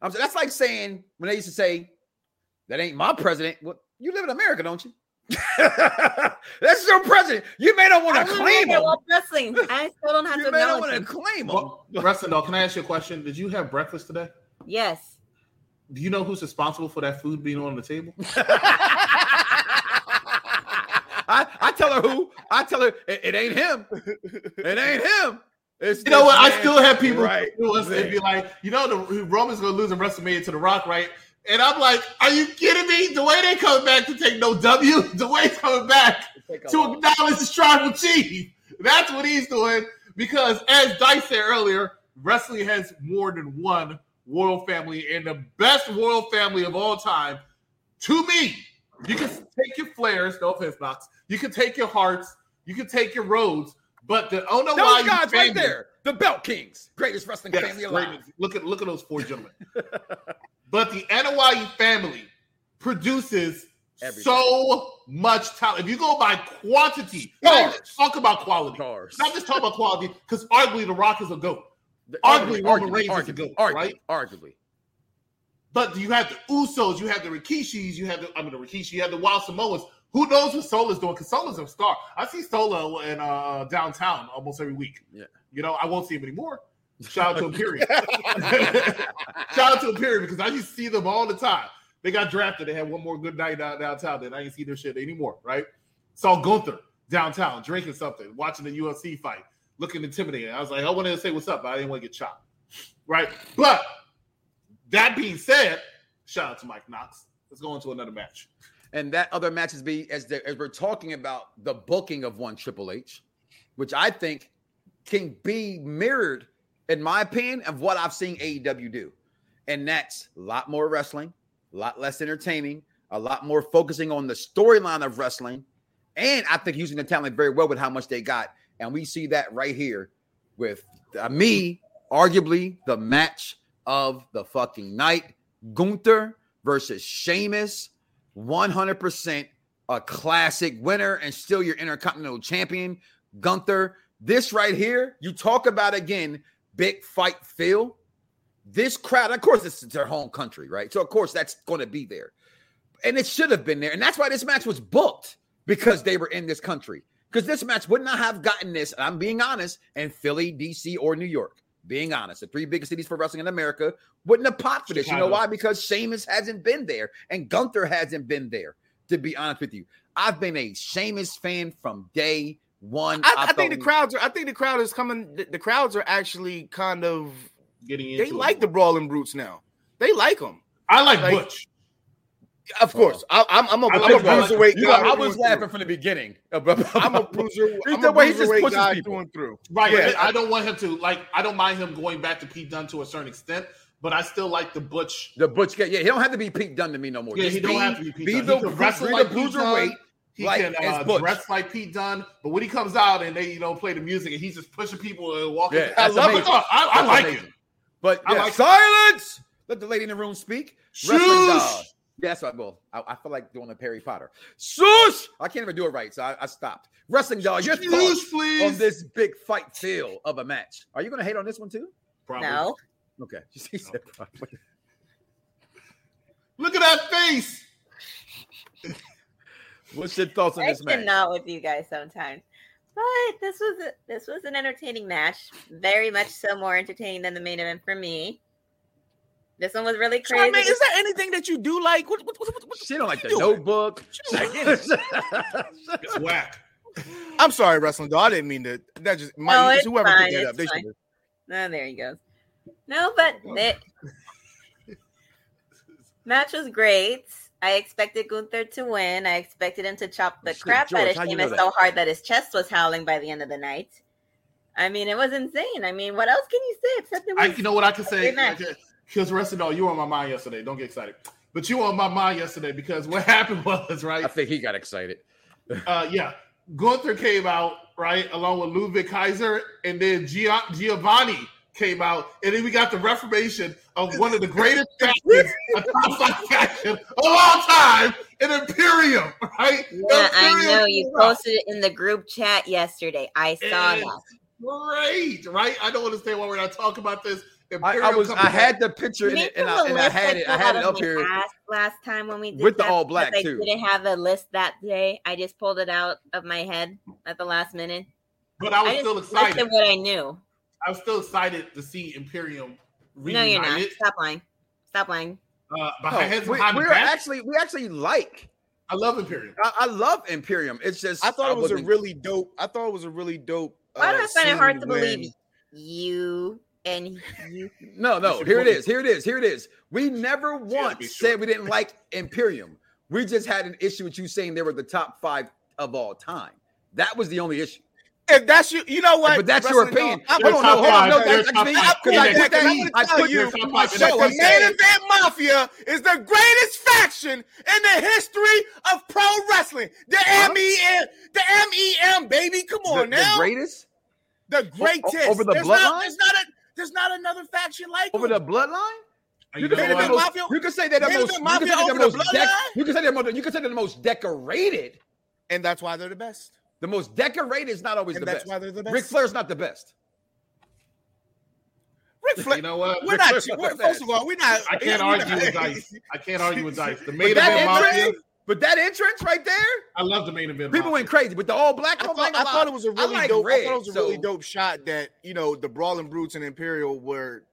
I'm saying that's like saying when they used to say that ain't my president. Well, you live in America, don't you? <laughs> that's your president. You may not want to claim know him. wrestling. I still don't have You to may not want to him. claim him. Well, Wrestling dog, can I ask you a question? Did you have breakfast today? Yes. Do you know who's responsible for that food being on the table? <laughs> I, I tell her who. I tell her it, it ain't him. It ain't him. It's You know this what? I still have people right who us and be like, you know, the Roman's gonna lose in WrestleMania to The Rock, right? And I'm like, are you kidding me? The way they coming back to take no W, <laughs> the way he's coming back to loss. acknowledge his tribal chief. That's what he's doing. Because as Dice said earlier, wrestling has more than one royal family, and the best royal family of all time, to me, you can take your Flairs, no offense, Knoxxx. You can take your Harts, you can take your Rhodes, but the oh no, why Those you guys right famous- there, the Belt Kings, greatest wrestling Yes, family great. alive. Look at look at those four gentlemen. <laughs> but the NYU family produces Everything. so much talent. If you go by quantity, not even Stars. talk about quality. Stars. Not just talk about quality, because arguably The Rock is a goat. The- Arguably, arguably, Roman Reigns is a goat, arguably, right? Arguably. But you have the Usos, you have the Rikishis, you have the I mean the Rikishi, you have the Wild Samoans. Who knows what Solo's doing? Because Solo's a star. I see Solo in uh, downtown almost every week. Yeah. You know, I won't see him anymore. Shout out to Imperium. <laughs> Shout out to Imperium because I used to see them all the time. They got drafted. They had one more good night down, downtown. Then I didn't see their shit anymore. Right? Saw Gunther downtown drinking something, watching the UFC fight, looking intimidating. I was like, I wanted to say what's up, but I didn't want to get chopped. Right? But that being said, shout out to Mike Knoxxx. Let's go into another match. And that other matches be as the, as we're talking about the booking of one Triple H, which I think can be mirrored, in my opinion, of what I've seen AEW do. And that's a lot more wrestling, a lot less entertaining, a lot more focusing on the storyline of wrestling, and I think using the talent very well with how much they got. And we see that right here with uh, me, arguably the match of the fucking night. Gunther versus Sheamus, 100% a classic winner and still your intercontinental champion. Gunther, this right here, you talk about again, big fight feel. This crowd, of course, this is their home country, right? So, of course, that's going to be there. And it should have been there. And that's why this match was booked because they were in this country. Because this match would not have gotten this, I'm being honest, in Philly, DC, or New York. Being honest, the three biggest cities for wrestling in America wouldn't have popped for this. You know why? Because Sheamus hasn't been there and Gunther hasn't been there. To be honest with you, I've been a Sheamus fan from day one. I, I think the crowds are. I think the crowd is coming. The, the crowds are actually kind of. Getting into They it. like the brawling brutes now. They like them. I like, like- Butch. Of course, I, I'm. I'm a, I I'm a think I like- bruiserweight You know, guy. I was laughing through. from the beginning. <laughs> I'm a bruiser. I'm a way he just bruiserweight pushes guy people. through and through. Right. Yeah. I don't want him to like. I don't mind him going back to Pete Dunne to a certain extent, but I still like the Butch. The Butch, guy. yeah, he don't have to be Pete Dunne to me no more. Yeah, Just he don't have to be Pete be Dunne. the, He can be like the Pete bruiserweight. Dunne. He Like can as uh, Butch. dress like Pete Dunne, but when he comes out and they you know play the music and he's just pushing people and walking, Yeah, I love amazing. it. I, I That's like amazing. it. But I yeah, like- silence. Let the lady in the room speak. Wrestling Shush. doll. Yeah, that's what. Well, I, I feel like doing a Perry Potter. Shush! I can't even do it right, so I, I stopped. Wrestling doll, your Shush, thoughts please. on this big fight feel of a match? Are you going to hate on this one too? Probably. No. Okay, <laughs> she said probably. Look at that face. <laughs> What's your thoughts on I this match? Not with you guys sometimes. But this was a, this was an entertaining match. Very much so more entertaining than the main event for me. This one was really crazy. Charmaine, is there anything that you do like? What, what, what, what, what She don't like the doing? Notebook. She don't like anything. It's whack. I'm sorry, wrestling though. I didn't mean to. That just No, my it's whoever fine, picked that it's up. They fine. should. Oh, there you go. No, but oh. the <laughs> match was great. I expected Gunther to win. I expected him to chop the Shit, crap George, out of how Sheamus so hard that his chest was howling by the end of the night. I mean, it was insane. I mean, what else can you say except it I, was you know what I can say? Great match. Because wrestling doll, you were on my mind yesterday. Don't get excited. But you were on my mind yesterday because what <laughs> happened was right. I think he got excited. <laughs> uh, yeah, Gunther came out right along with Ludwig Kaiser, and then Gia- Giovanni came out, and then we got the reformation of <laughs> one of the greatest factions, a top five faction of all time, in Imperium, right? Yeah, I know you posted it in the group chat yesterday. I saw And- that. Great, right? I don't understand why we're not talking about this. I, I was. I had the picture in it, and pull I, a and I had it. I had it up here. Last, last time when we did With the that all because black, I too. didn't have a list that day. I just pulled it out of my head at the last minute. but I was I still listed excited. what I knew. I was still excited to see Imperium No, you're not. Stop lying. Stop lying. Uh, No, behind, heads we, behind the we're back. actually we actually like. I love Imperium. I, I love Imperium. It's just I thought it was a really dope. I thought it was a really dope. Why do uh, I find it hard to when- believe you and you? No, no. Here it is. Here it is. Here it is. We never be once sure. said we didn't like Imperium. We just had an issue with you saying they were the top five of all time. That was the only issue. If that's you, you know what? But that's your opinion. Dog, I'm They're Hold on, no, top hold on, no. That's me because I Yeah, put that. I'm I put you, They're top my show. The main event mafia is the greatest faction in the history of pro wrestling. The Huh? MEM, the MEM, baby. Come the, on the now. greatest The greatest. over the there's not, bloodline? there's not a there's not another faction like over them. the bloodline. You You know can, say they're Main the most, Mafia- you can say they're the Main most. Event You can say they're the most. Dec- bloodline? you can say they're most. You can say they're the most decorated. and that's why they're the best. The most decorated is not always And the that's best. why they're the best. Ric Flair's not the best. Ric Flair. You know what? We're Ric not. We're, first of all, we're not. I can't we're argue not- with Dice. I can't argue with Dice. The But main that event mafia. entrance, but that entrance right there, I love the main event. people mafia. went crazy but the all black. I thought, I thought it was a I really like dope. I red, thought it was a really dope shot that you know the Brawling Brutes and Imperium were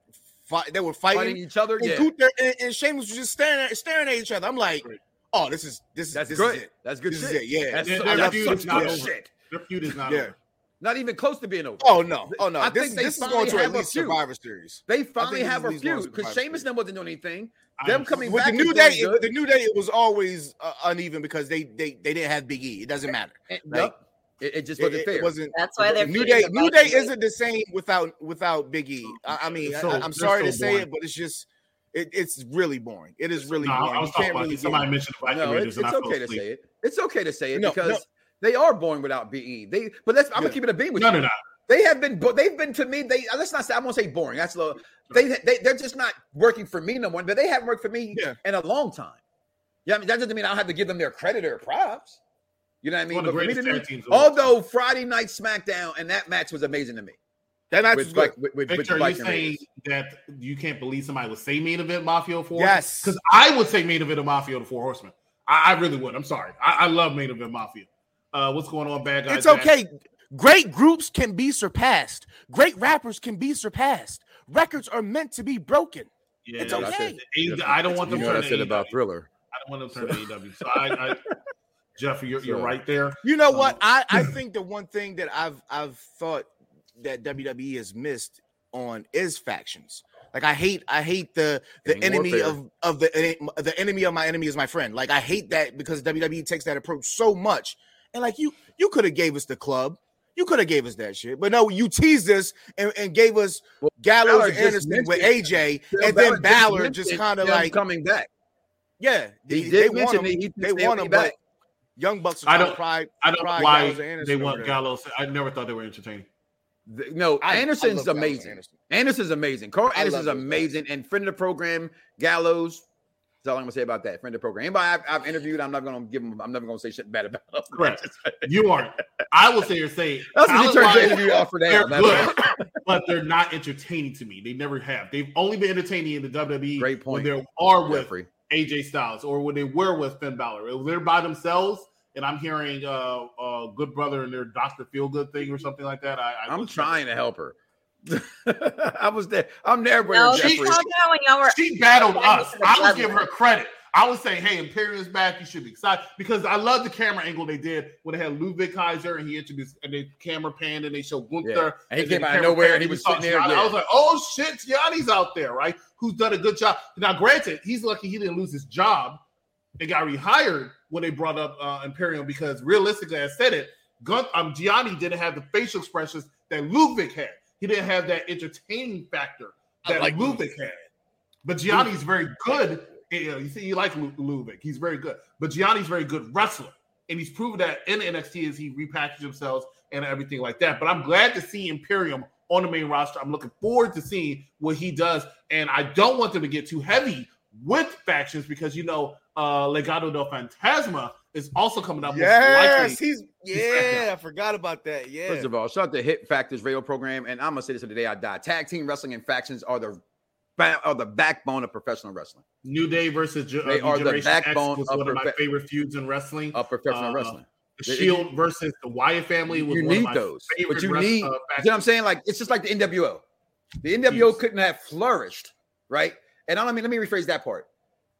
fight. They were fighting, fighting each other. and, Yeah, Gunther and, and Sheamus was just staring at staring at each other. I'm like, Great. Oh, this is this is that's this good. is it. That's good This is shit. it. Yeah. That's, Their- so- their that's feud is not good over. shit. Their feud is not Yeah. over. Not even close to being over. Oh no! Oh no! I this think they this is finally going to have at a least. Survivor Series. They finally have a at feud because Sheamus Series. then wasn't doing anything. Them am- coming With back the new day, good. the new day, it was always uh, uneven because they they they didn't have Big E. It doesn't matter. And- Like, Yup. It, it just wasn't it- fair. it wasn't. That's why they're New Day. New Day isn't the same without without Big E. I, I mean, so- I, am sorry so to say it, but it's just it, it's really boring. It is really No, boring. I was talking can't about really. Somebody mentioned the Viking no, Raiders, it's, and it's okay to say it. It's okay to say it No, because no. they are born without BE. They, but let's. I'm Yeah. gonna keep it a beam with No, you. no, no. They have been, but they've been to me. They uh, let's not say. I won't say boring. That's low. They, they they're just not working for me no more. But they haven't worked for me Yeah. in a long time. Yeah, I mean that doesn't mean I don't have to give them their credit or props. You know what I mean? One of the But me to tag do- teams of all time. although Friday Night SmackDown and that match was amazing to me. That match With, was good. like, with, with, with Victor, the are you saying Raiders. that you can't believe somebody would say main event Mafia for? Yes. because I would say main event of Mafia the Four Horsemen. I, I really would. I'm sorry. I, I love main event Mafia. Uh, what's going on, bad guys? It's okay. Great groups can be surpassed. Great rappers can be surpassed. Records are meant to be broken. Yeah, It's that's okay. it. I don't want them You to know what I said about AEW. Thriller. I don't want them to turn to AEW. So I, I <laughs> Jeff, you're, you're right there. You know Um, what? I, I <clears throat> think the one thing that I've I've thought that WWE has missed on is factions. Like I hate I hate the the Gang enemy warfare. of of the eh, the enemy of my enemy is my friend. Like I hate that because WWE takes that approach so much. And like you you could have gave us the club. You could have gave us that shit. But no, you teased us and, and gave us Well, Gallows Balor and Anderson with AJ, Bill and then just Balor just kind of like coming back. yeah, He they, did they want mention him. he They they'll want be him, back. but Young Bucks I don't- pry, I don't pry know why Gallows and they want. Gallows. I never thought they were entertaining. Th- No, I- I Anderson's love Gallows amazing. Anderson. Anderson's amazing. Karl I Anderson's love those guys. amazing. And friend of the program, Gallows. That's all I'm gonna say about that. Friend of the program. Anybody I've, I've interviewed, I'm not gonna give him. I'm never gonna say shit bad about him. <laughs> Correct. You aren't. I will say or say <laughs> That's what you turned the talent-wise, interview off for they're good, <laughs> but they're not entertaining to me. They never have. They've only been entertaining in the WWE Great point. when they are with Jeffrey. AJ Styles or when they were with Finn Balor. If they're by themselves and I'm hearing uh, uh Good Brother and their Doctor Feel Good thing or something like that, I, I I'm trying to help her. <laughs> I was there. I'm there for No, her, she's Jeffrey. talking about when y'all were. She battled Thank us. I was plug. giving her credit. I was saying, hey, Imperium's back. You should be excited because I love the camera angle they did when they had Ludwig Kaiser and he introduced and the camera panned and they showed Gunther. Yeah. And he then came out of nowhere and he was sitting there, yeah. I was like, oh shit, Gianni's out there, right? Who's done a good job. Now, granted, he's lucky he didn't lose his job and got rehired when they brought up uh, Imperium because realistically, I said it, Gun- um, Gianni didn't have the facial expressions that Ludwig had. He didn't have that entertaining factor I that like Ludwig had. But Gianni's very good. You, know, you see, you like Ludwig. He's very good. But Gianni's very good wrestler. And he's proven that in NXT as he repackaged himself and everything like that. But I'm glad to see Imperium on the main roster. I'm looking forward to seeing what he does. And I don't want them to get too heavy with factions because, you know, uh, Legado del Fantasma is also coming up. Yes, he's <laughs> yeah. I forgot about that. Yeah, First of all, shout out to Hit Factors radio program, and I'm gonna say this until the day I die. Tag team wrestling and factions are the are the backbone of professional wrestling. New Day versus Ge- uh, They are the Generation X backbone was of one of my favorite feuds in wrestling. Of professional Uh, wrestling. The Shield versus the Wyatt family was You one of need my those, favorite but you need. uh, you know what I'm saying? Like it's just like the NWO. The NWO Yes. couldn't have flourished, right? And I mean, let me rephrase that part.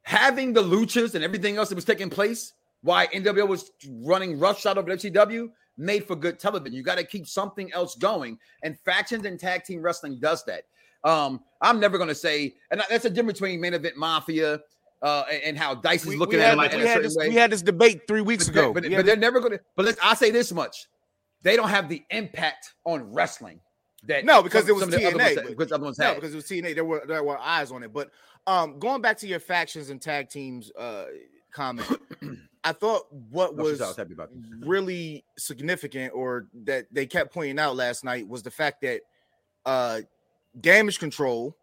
Having the luchas and everything else that was taking place, why NWO was running roughshod over WCW, made for good television. You got to keep something else going, and factions and tag team wrestling does that. Um, I'm never going to say, and that's a difference between main event mafia uh, and, how Dice is we, looking we at had, it like we, had this, we had this debate three weeks But, they- ago. but, but they're never going to. But let's, I say this much: they don't have the impact on wrestling that No, because some- it was TNA, ones- because other ones No, had. because it was TNA. There were there were eyes on it. But um, going back to your factions and tag teams uh, comment, <clears throat> I thought what No, was out. I was happy about really significant, or that they kept pointing out last night, was the fact that uh, Damage Control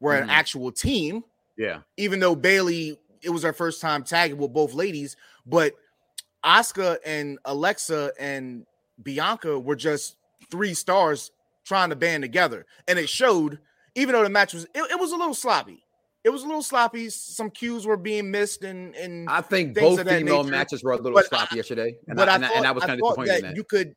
were an Mhm. actual team, Yeah, even though Bayley it was her first time tagging with both ladies, but Asuka and Alexa and Bianca were just three stars trying to band together, and it showed. Even though the match was, it, it was a little sloppy. It was a little sloppy. Some cues were being missed, and and I think both female nature. matches were a little But sloppy yesterday, and, but I, I, and, I, thought, and I was I kind of disappointed in that that. you could.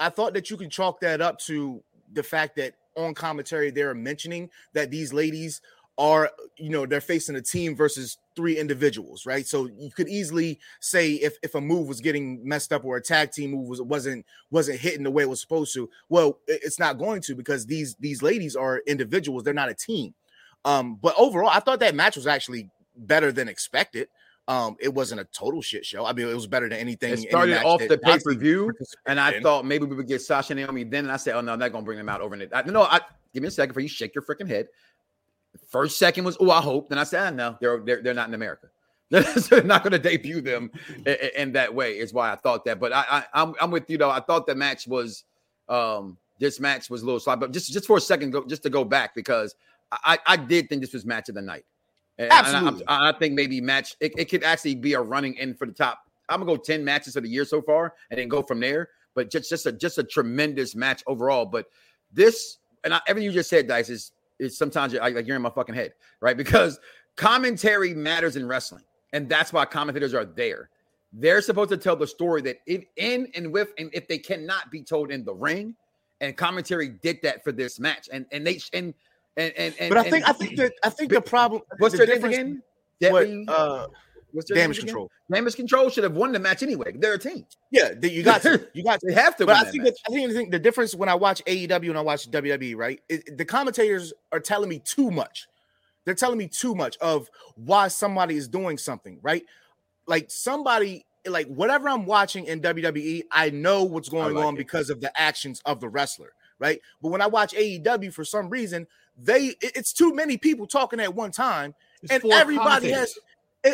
I thought that you could chalk that up to the fact that on commentary they're mentioning that these ladies are, you know, they're facing a team versus three individuals, right? So you could easily say if if a move was getting messed up or a tag team move was wasn't wasn't hitting the way it was supposed to. Well, it's not going to because these these ladies are individuals; they're not a team. Um, but overall, I thought that match was actually better than expected. Um, it wasn't a total shit show. I mean, it was better than anything. It started match off the pay per view, and I in. thought maybe we would get Sasha and Naomi. Then and I said, "Oh no, I'm not gonna bring them out over." And I, no, I give me a second for you shake your freaking head. First second was, "Oh, I hope." Then I said, ah, "No, they're they're they're not in America. <laughs> they're not going to debut them in, in that way." Is why I thought that. But I, I I'm I'm with you though. I thought the match was um this match was a little sloppy. But just just for a second, go, just to go back because I I did think this was match of the night. And- Absolutely. I, I think maybe match it, it could actually be a running in for the top. I'm gonna go 10 matches of the year so far and then go from there. But just just a just a tremendous match overall. But this and I, everything you just said, Dice, is is sometimes you're, like you're in my fucking head, right? Because commentary matters in wrestling, and that's why commentators are there. They're supposed to tell the story that if in and with and if they cannot be told in the ring, and commentary did that for this match, and and they and and and, and But I think I think that I think the problem. what's the difference- again? What, uh, what's damage control. Damage control should have won the match anyway. They're a team. Yeah, you got to. <laughs> You got to. They have to But win I think that, I think, I think the difference when I watch AEW and I watch WWE, right? it- the commentators are telling me too much. They're telling me too much of why somebody is doing something, right? Like somebody, like whatever I'm watching in WWE, I know what's going like on it. because of the actions of the wrestler, right? But when I watch AEW, for some reason, they it- it's too many people talking at one time, It's and everybody has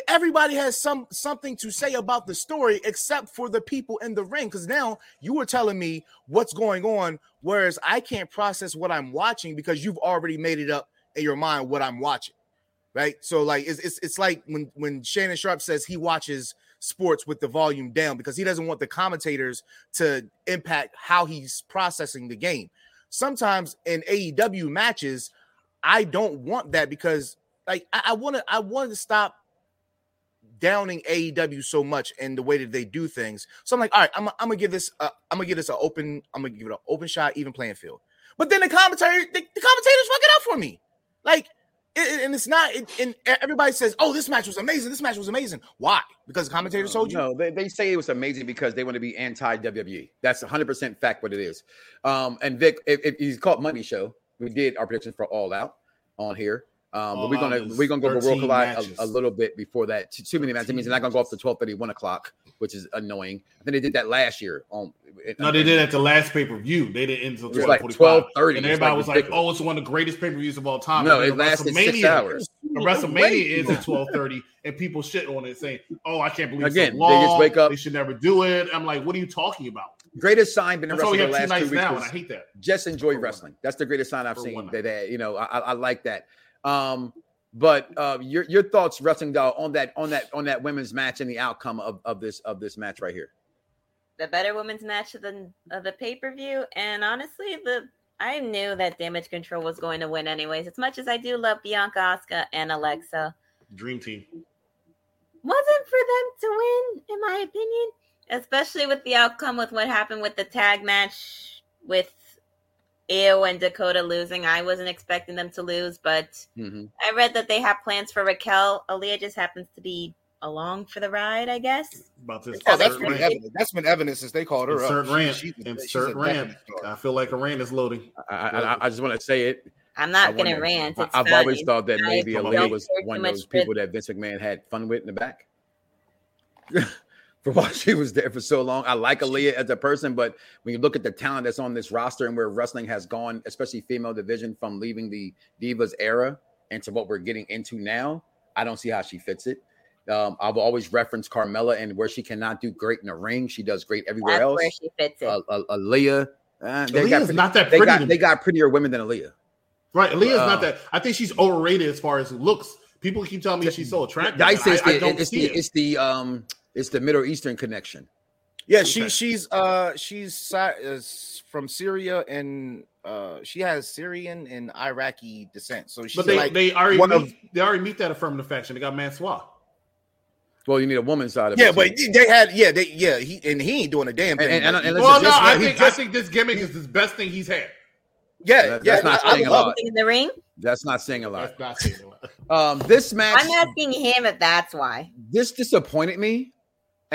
everybody has some something to say about the story except for the people in the ring. Because now you were telling me what's going on, whereas I can't process what I'm watching because you've already made it up in your mind what I'm watching. Right. So like it's it's, it's like when when Shannon Sharpe says he watches sports with the volume down because he doesn't want the commentators to impact how he's processing the game. Sometimes in AEW matches, I don't want that because like I, want to I want to stop downing AEW so much and the way that they do things. So I'm like, all right, I'm, I'm gonna give this uh, I'm gonna give this an open I'm gonna give it an open shot, even playing field. But then the commentary the, the commentators fuck it up for me, like. it- and it's not, it, and everybody says, "Oh, this match was amazing. This match was amazing." Why? Because the commentators told you. No, they, they say it was amazing because they want to be anti WWE. That's 100% fact what it is. Um, and Vic, if, if he's called Money Show, we did our predictions for All Out on here. Um, but we're gonna we're gonna go for World 13 Collide a, a little bit before that. Too, too many matches. That means they're not gonna go off to 12 1 o'clock, which is annoying. I think they did that last year. On No, they did it at the last pay per view. They didn't end until twelve like five. 12:30. And everybody like was like, "Oh, it's one of the greatest pay per views of all time." No, And it lasted six hours. WrestleMania is at twelve thirty, and people shit on it saying, "Oh, I can't believe Again, it's they just wake up- They should never do it." I'm like, "What are you talking about?" greatest sign been in wrestling the last two nights weeks. now, and I hate that. just enjoy wrestling. That's the greatest sign I've For seen. That, that you know, I, I like that. Um, but uh, your your thoughts, wrestling doll, on that on that on that women's match and the outcome of, of this of this match right here. the better women's match of the of the pay per view, and honestly, the I knew that Damage Control was going to win anyways. As much as I do love Bianca, Asuka, and Alexa, Dream Team. wasn't for them to win, in my opinion. Especially with the outcome with what happened with the tag match with Io and Dakota losing. I wasn't expecting them to lose, but Mhm. I read that they have plans for Raquel. Aliyah just happens to be along for the ride, I guess. About this. Oh, that's been rant. evident. That's been evident since they called her Insert up. rant. She- she's a- she's Insert rant. I feel like a rant is loading. I, I, I just want to say it. I'm not going to wonder- rant. I've fine. always thought that maybe don't Aliyah was one of those for- people that Vince McMahon had fun with in the back. <laughs> for <laughs> why she was there for so long. I like Aliyah as a person, but when you look at the talent that's on this roster and where wrestling has gone, especially female division, from leaving the Divas era into what we're getting into now, I don't see how she fits it. Um, I've always referenced Carmella and where she cannot do great in the ring, she does great everywhere That's else. where she fits it. Uh, uh, Aliyah, uh, they, got, pretty- not that they pretty. got they got prettier women than Aliyah. right. Aliyah's uh, not that. I think she's overrated as far as looks. People keep telling me she's so attractive. Dice but is I, I don't it's see the it. it's the um it's the Middle Eastern connection. Yeah, she Okay. she's uh she's Sy- is from Syria and uh she has Syrian and Iraqi descent. So she's But they, like they already one meet, of- they already meet that affirmative faction. They got Mansoor. Well, you need a woman's side of yeah, it. Yeah, but too. they had yeah they yeah he and he ain't doing a damn thing. And- and- and He- listen, Well, no, just- I think just- I think this gimmick is the best thing he's had. yeah, That- yeah, that's not I- I saying a love lot. in the ring. that's not saying a lot. That's not saying a lot. Um, this match, I'm asking him if that's why. this disappointed me,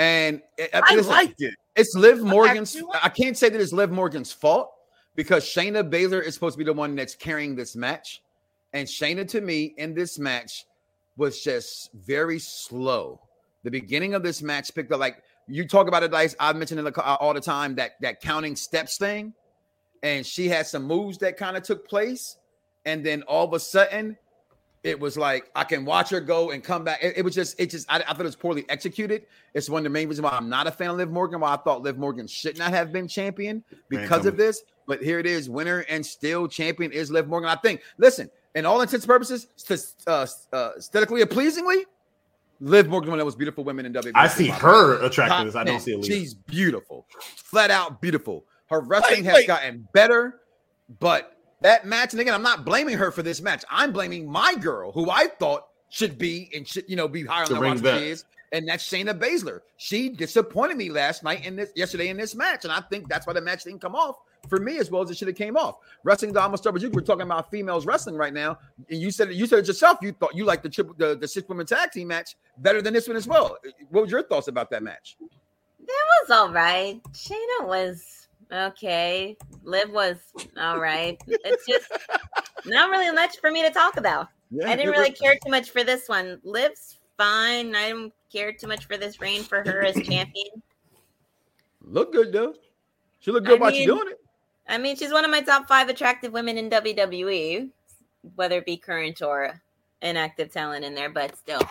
and it, I listen, liked it. It's Liv Morgan's. I can't say that it's Liv Morgan's fault because Shayna Baszler is supposed to be the one that's carrying this match, and Shayna to me in this match was just very slow. The beginning of this match picked up like you talk about it, Dice. I've mentioned it uh, all the time that that counting steps thing, and she had some moves that kind of took place, and then all of a sudden. It was like I can watch her go and come back. It, it was just, it just, I, I thought it was poorly executed. It's one of the main reasons why I'm not a fan of Liv Morgan. Why I thought Liv Morgan should not have been champion because of this. But here it is, winner and still champion is Liv Morgan. I think. Listen, in all intents and purposes, st- uh, uh, aesthetically and pleasingly, Liv Morgan one of the most beautiful women in WWE. I see her attractiveness. I don't see ten. Aliyah. She's beautiful, flat out beautiful. Her wrestling Wait, has wait. gotten better, but that match, and again, I'm not blaming her for this match. I'm blaming my girl, who I thought should be and should you know be higher on To the roster she is, and that's Shayna Baszler. She disappointed me last night in this yesterday in this match, and I think that's why the match didn't come off for me as well as it should have came off. Wrestling, I'm gonna start with you. We're talking about females wrestling right now, and you said it. You said it yourself. You thought you liked the triple, the, the six women tag team match better than this one as well. What was your thoughts about that match? It was all right. Shayna was okay. Liv was all right. It's just not really much for me to talk about. Yeah, I didn't really care too much for this one. Liv's fine. I don't care too much for this reign for her as champion. Look good though. She looked I good while she mean- doing it. I mean, she's one of my top five attractive women in WWE, whether it be current or inactive talent in there, but still.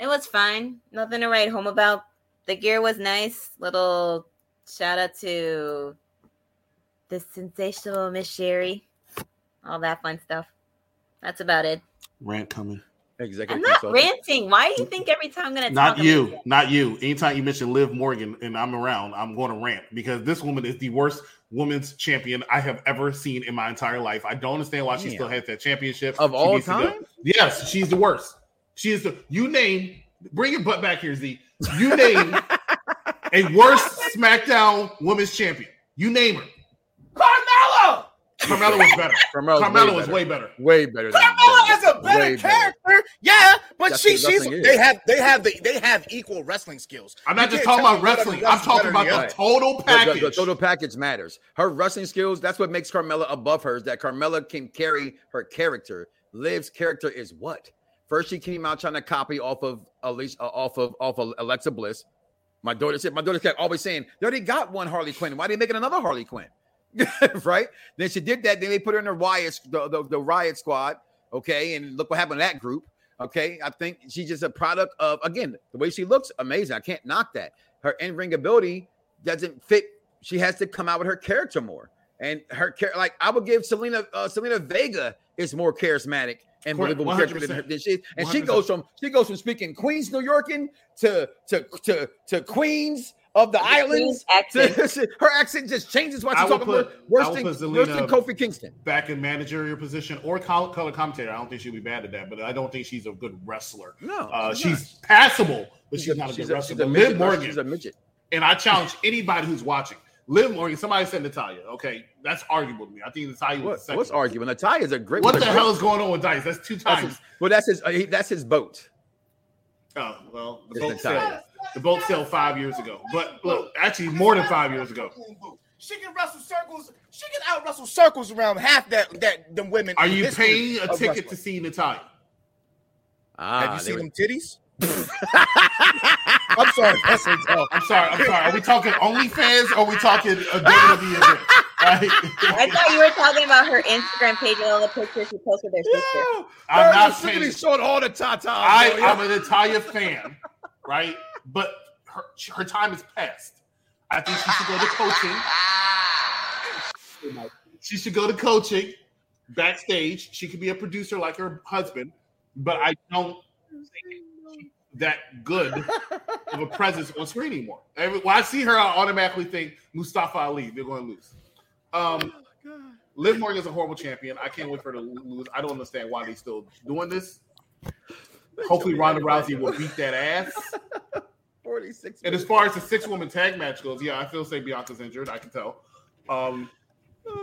It was fine. Nothing to write home about. The gear was nice. Little shout out to the sensational Miss Sherri. All that fun stuff. That's about it. Rant coming. Executive I'm not consultant. ranting. Why do you think every time I'm gonna Not talk you, about not you. Anytime you mention Liv Morgan and I'm around, I'm going to rant because this woman is the worst women's champion I have ever seen in my entire life. I don't understand why she still has that championship Of She all needs to go. time? Yes, she's the worst. She is the. You name. Bring your butt back here, Z. You name <laughs> a worst SmackDown Women's Champion. You name her. Carmella. Carmella was better. <laughs> Carmella's Carmella way was better. way better. Way better than Carmella is a better Way character. Yeah, but That's she she's wrestling is. they have they have the they have equal wrestling skills. I'm not You just talking about me one of wrestling. I'm talking about than the total The- the- package. The, total package matters. Her wrestling skills, that's what makes Carmella above hers. That Carmella can carry her character. Liv's character is what? First, she came out trying to copy off of Alicia, uh, off of off of Alexa Bliss. My daughter said, my daughter kept always saying, they already got one Harley Quinn. Why are they making another Harley Quinn? <laughs> right? Then she did that. Then they put her in the riot, the, the, the riot squad. Okay, and look what happened to that group. Okay, I think she's just a product of again the way she looks amazing. I can't knock that. Her in ring ability doesn't fit. She has to come out with her character more. And her char- like I would give Zelina uh, Zelina Vega is more charismatic and Correct, believable character than, her, 100%. than she. And 100%. goes from she goes from speaking Queens New Yorkin to to to to Queens of the islands. Queen's To, <laughs> her accent just changes while I she's would talking put- about worse I than, worse than Kofi Kingston. back in managerial position or col- color commentator. I don't think she'd be bad at that, but I don't think she's a good wrestler. No, Uh, she's she's passable, but she's, a- not a she's good a- wrestler. she's a midget. Liv Morgan, She's a midget. and I challenge anybody who's watching. Liv Morgan, somebody said Natalya. Okay, that's arguable to me. I think Natalya was What, the second. what's arguing? Natalya is a great. What the a hell is going on with Dice? That's two That's times. his, well, that's his. Uh, he, that's his boat. Oh well, the It's boat Natalya. sailed. The boat sailed five years ago, but look, actually more than five years ago. She can wrestle circles. She can out wrestle circles around half that that them women. Are you paying a ticket wrestling. to see Natalya? Ah, Have you seen were- them titties? <laughs> I'm sorry, wrestling talk. I'm sorry. I'm sorry. Are we talking OnlyFans or are we talking a WWE event? Right? I thought you were talking about her Instagram page and all the pictures she posts with her sister. I'm Her not and Tiffany paying- showing all the tatas. I, bro. I'm a Natalya fan, right? But her, her time is past. I think she should go to coaching. She should go to coaching backstage. She could be a producer like her husband, but I don't think that good of a presence on screen anymore. When I see her, I automatically think Mustafa Ali. They're going to lose. Um, Liv Morgan is a horrible champion. I can't wait for her to lose. I don't understand why they're still doing this. Hopefully, Ronda Rousey will beat that ass. <laughs> 46. And as far as the six woman tag match goes, yeah, I feel say Bianca's injured. I can tell. Um,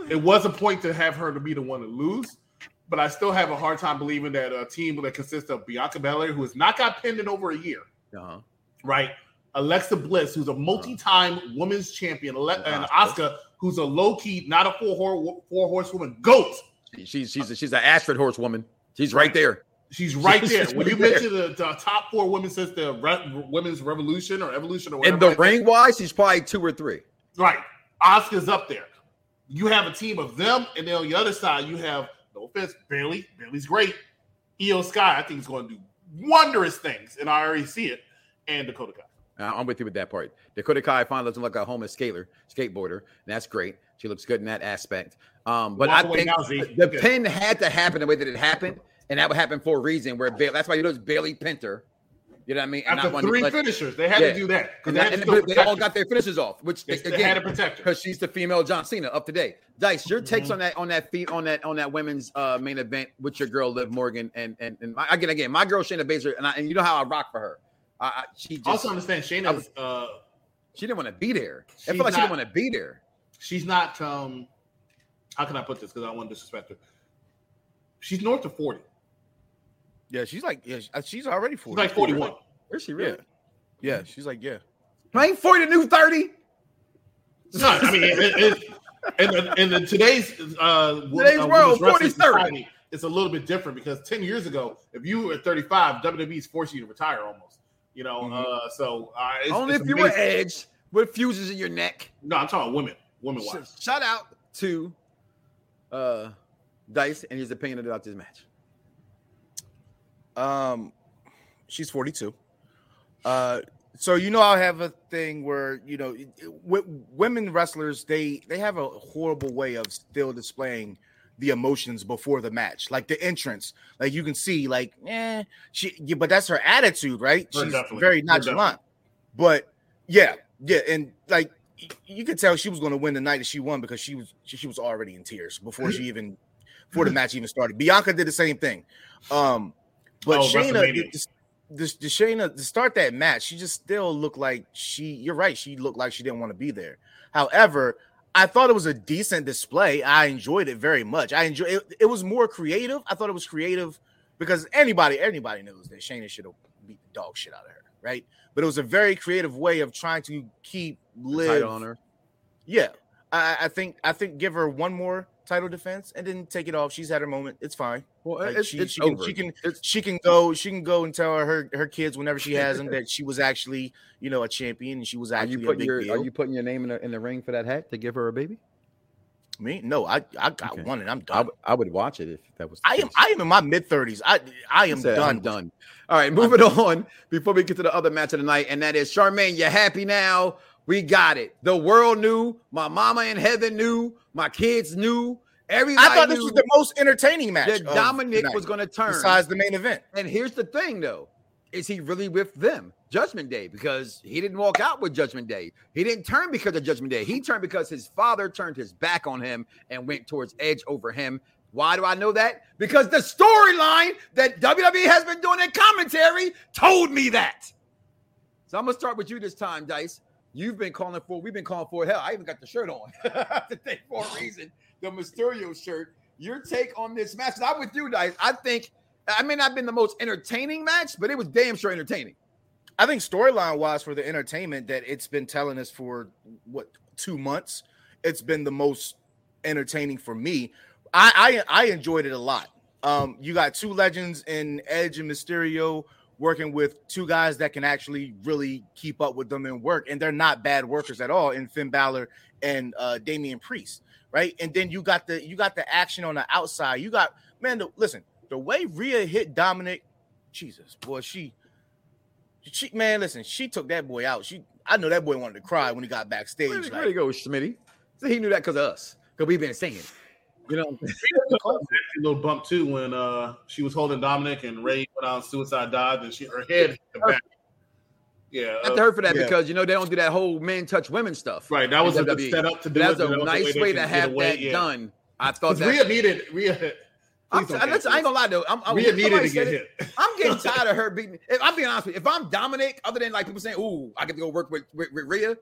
it was a point to have her to be the one to lose, but I still have a hard time believing that a team that consists of Bianca Belair, who has not got pinned in over a year, Uh-huh. right? Alexa Bliss, who's a multi-time women's champion, Ale- and Asuka. Asuka, who's a low-key, not a four four horsewoman goat. She's she's a, she's an Astrid horsewoman. She's right there. She's right <laughs> She's there. When you right there. mention the, the top four women since the re- women's revolution or evolution or whatever, In the like ring wise, she's probably two or three. Right. Asuka's up there. You have a team of them, and then on the other side, you have no offense, Bayley. Bayley's great. Io Sky, I think, is going to do wondrous things, and I already see it. And Dakota Kai. Uh, I'm with you with that part. Dakota Kai finally looks like a homeless skater, skateboarder. And that's great. She looks good in that aspect. Um, but Walk I think now, the Good. pin had to happen the way that it happened, and that would happen for a reason. Where Bayley, that's why you know it's Bayley Pinter. You know what I mean? And After three finishers, they had Yeah. to do that because they, they all got their finishes off, which They, they had to again protect because she's the female John Cena up to date. Dice, your takes Mhm. on that on that feat on that on that women's uh, main event with your girl Liv Morgan and and and my, again again my girl Shayna Baszler and I, and you know how I rock for her. I, I, she just Also understand Shayna's uh, she didn't want to be there. I feel like she didn't want to be there. she's not um how can I put this because I don't want to disrespect her. She's north of 40. Yeah, she's like yeah, uh, she's already She's 40. like 41. Where's she really? Yeah, she's like yeah. I ain't 40 to new 30. No, I mean, it, it, in, the, in the today's uh, Today's uh, world, women's wrestling 40's 30. society, it's a little bit different because ten years ago, if you were 35, WWE's forced you to retire almost. You know, Mhm. uh, so uh, it's, Only it's if you were. Edge with fuses in your neck. No, I'm talking women, women wise. Shout out to uh Dice and his opinion about this match. Um, she's 42. Uh, so you know I have a thing where you know w- women wrestlers they they have a horrible way of still displaying the emotions before the match, like the entrance. Like you can see, like, eh, she, yeah, but that's her attitude, right? Her She's definitely. very nonchalant. But yeah, yeah, and like you could tell she was going to win the night that she won because she was she, she was already in tears before she even before the match even started. Bianca did the same thing. Um, but Oh, Shayna, WrestleMania. the, the, the Shayna to start that match, she just still looked like she. You're right. She looked like she didn't want to be there. However, I thought it was a decent display. I enjoyed it very much. I enjoy it. It was more creative. I thought it was creative because anybody, anybody knows that Shayna should have beat the dog shit out of her, right? But it was a very creative way of trying to keep live on her. yeah, I, I think I think give her one more title defense and then take it off. She's had her moment. It's fine. Well, Like, it's, she, it's she can, she can she can go she can go and tell her her kids whenever she has them <laughs> that she was actually you know a champion and she was are actually you a putting your deal. Are you putting your name in the in the ring for that hat to give her a baby? Me? No, I I got Okay. one and I'm I, done. I would watch it if that was. I am. I am in my mid thirties. I I am Said, done. I'm done. All right, moving <laughs> on before we get to the other match of the night, and that is Charmaine. You happy now? We got it. The world knew. My mama in heaven knew. My kids knew. Everybody I thought this was the most entertaining match. that Dominic tonight, was going to turn. besides the main event. And here's the thing, though. Is he really with them? Judgment Day, because he didn't walk out with Judgment Day. He didn't turn because of Judgment Day. He turned because his father turned his back on him and went towards Edge over him. Why do I know that? Because the storyline that WWE has been doing in commentary told me that. So I'm gonna start with you this time, Dice. You've been calling for, we've been calling for hell. I even got the shirt on <laughs> today for a reason. The Mysterio shirt. Your take on this match? I'm with you, guys. I think I may not have been the most entertaining match, but it was damn sure entertaining. I think storyline wise for the entertainment that it's been telling us for what two months, it's been the most entertaining for me. I I, I enjoyed it a lot. Um, you got two legends in Edge and Mysterio working with two guys that can actually really keep up with them and work, and they're not bad workers at all. In Finn Balor and uh, Damian Priest, right? And then you got the you got the action on the outside. You got man, the, listen, the way Rhea hit Dominic, Jesus, boy, she she man, listen, she took that boy out. She I know that boy wanted to cry when he got backstage. Where like, you go, Schmitty? So he knew that because of us, because we've been singing. You know, <laughs> a little bump too when uh she was holding Dominic and Rey went on suicide dive and she her head hit the back. Yeah, I have uh, to for that yeah. because you know they don't do that whole men touch women stuff. right. That was a in good setup to do. That's a That nice they way to have away, that yeah. done. I thought 'Cause that. Rhea needed Rhea. I'm, I, listen, I ain't gonna lie though. I'm, I, Rhea needed to get said it. hit. I'm getting <laughs> tired of her beating. If I'm being honest with you, if I'm Dominic, other than like people saying, "Ooh, I get to go work with with, with Rhea,"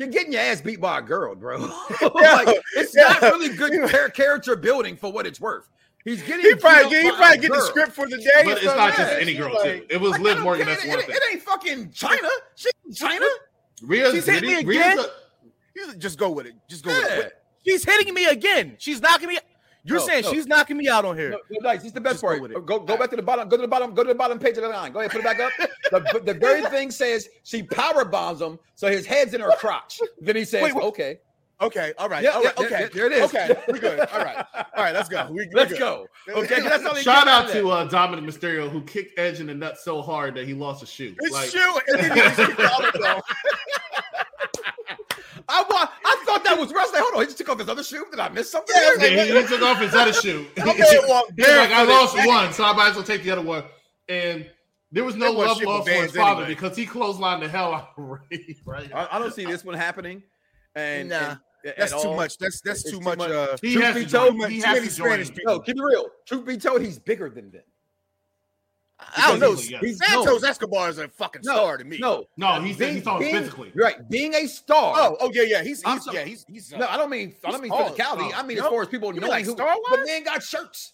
you're getting your ass beat by a girl, bro. <laughs> <laughs> like, it's not really good <laughs> character building for what it's worth. He's getting. he probably get, he probably get the script for the day. But it's stuff. not just any girl like- too. It was Like, Liv Morgan. That's it, one it, thing. it ain't fucking Chyna. She Chyna. Rhea's, She's hit me again? Rhea's a- just go with it. Just go with it. She's hitting me again. She's knocking me. You're No, saying no. she's knocking me out on here. No, no, Dice, this is the best Just go part. with it. Go, go back to the bottom. Go to the bottom. Go to the bottom page of the line. Go ahead, put it back up. The, the very thing says she power bombs him, so his head's in her crotch. Then he says, Wait, wait. "Okay, Okay, all right, Yeah, all right, yeah, okay, yeah, there it is. Okay, we're good. All right, all right, let's go. We, we're let's good. go." Okay, that's all Shout got out to uh, Dominic Mysterio who kicked Edge in the nuts so hard that he lost a shoe. It's Like, true. And then he <laughs> just kicked out of though. I, wa- I thought that was wrestling. Hold on, he just took off his other shoe. Did I miss something? Yeah, there? Yeah, he, he took off his other shoe. Okay, well, He's like, I barefooted. lost one, so I might as well take the other one. And there was no was love shit lost for his Vans father anyway. because he clotheslined the hell out of Rey. <laughs> Right? I, I don't see this one happening. And Nah, and- That's too all. much. That's that's too too much. much. Uh, He Truth has be to told, join. He too has many to join. Spanish people. No, keep it real. Truth be told, he's bigger than them. I don't know. Easily, yes. Santos Escobar is a fucking No, star to me. No, No, he's, being- he's talking being- physically. Right, being a star. Oh, oh yeah, yeah. He's, he's so- yeah, he's he's. uh, No, I don't mean I don't mean tall. physicality. I mean you as far as people You knowing like who. star-wise? The man got shirts.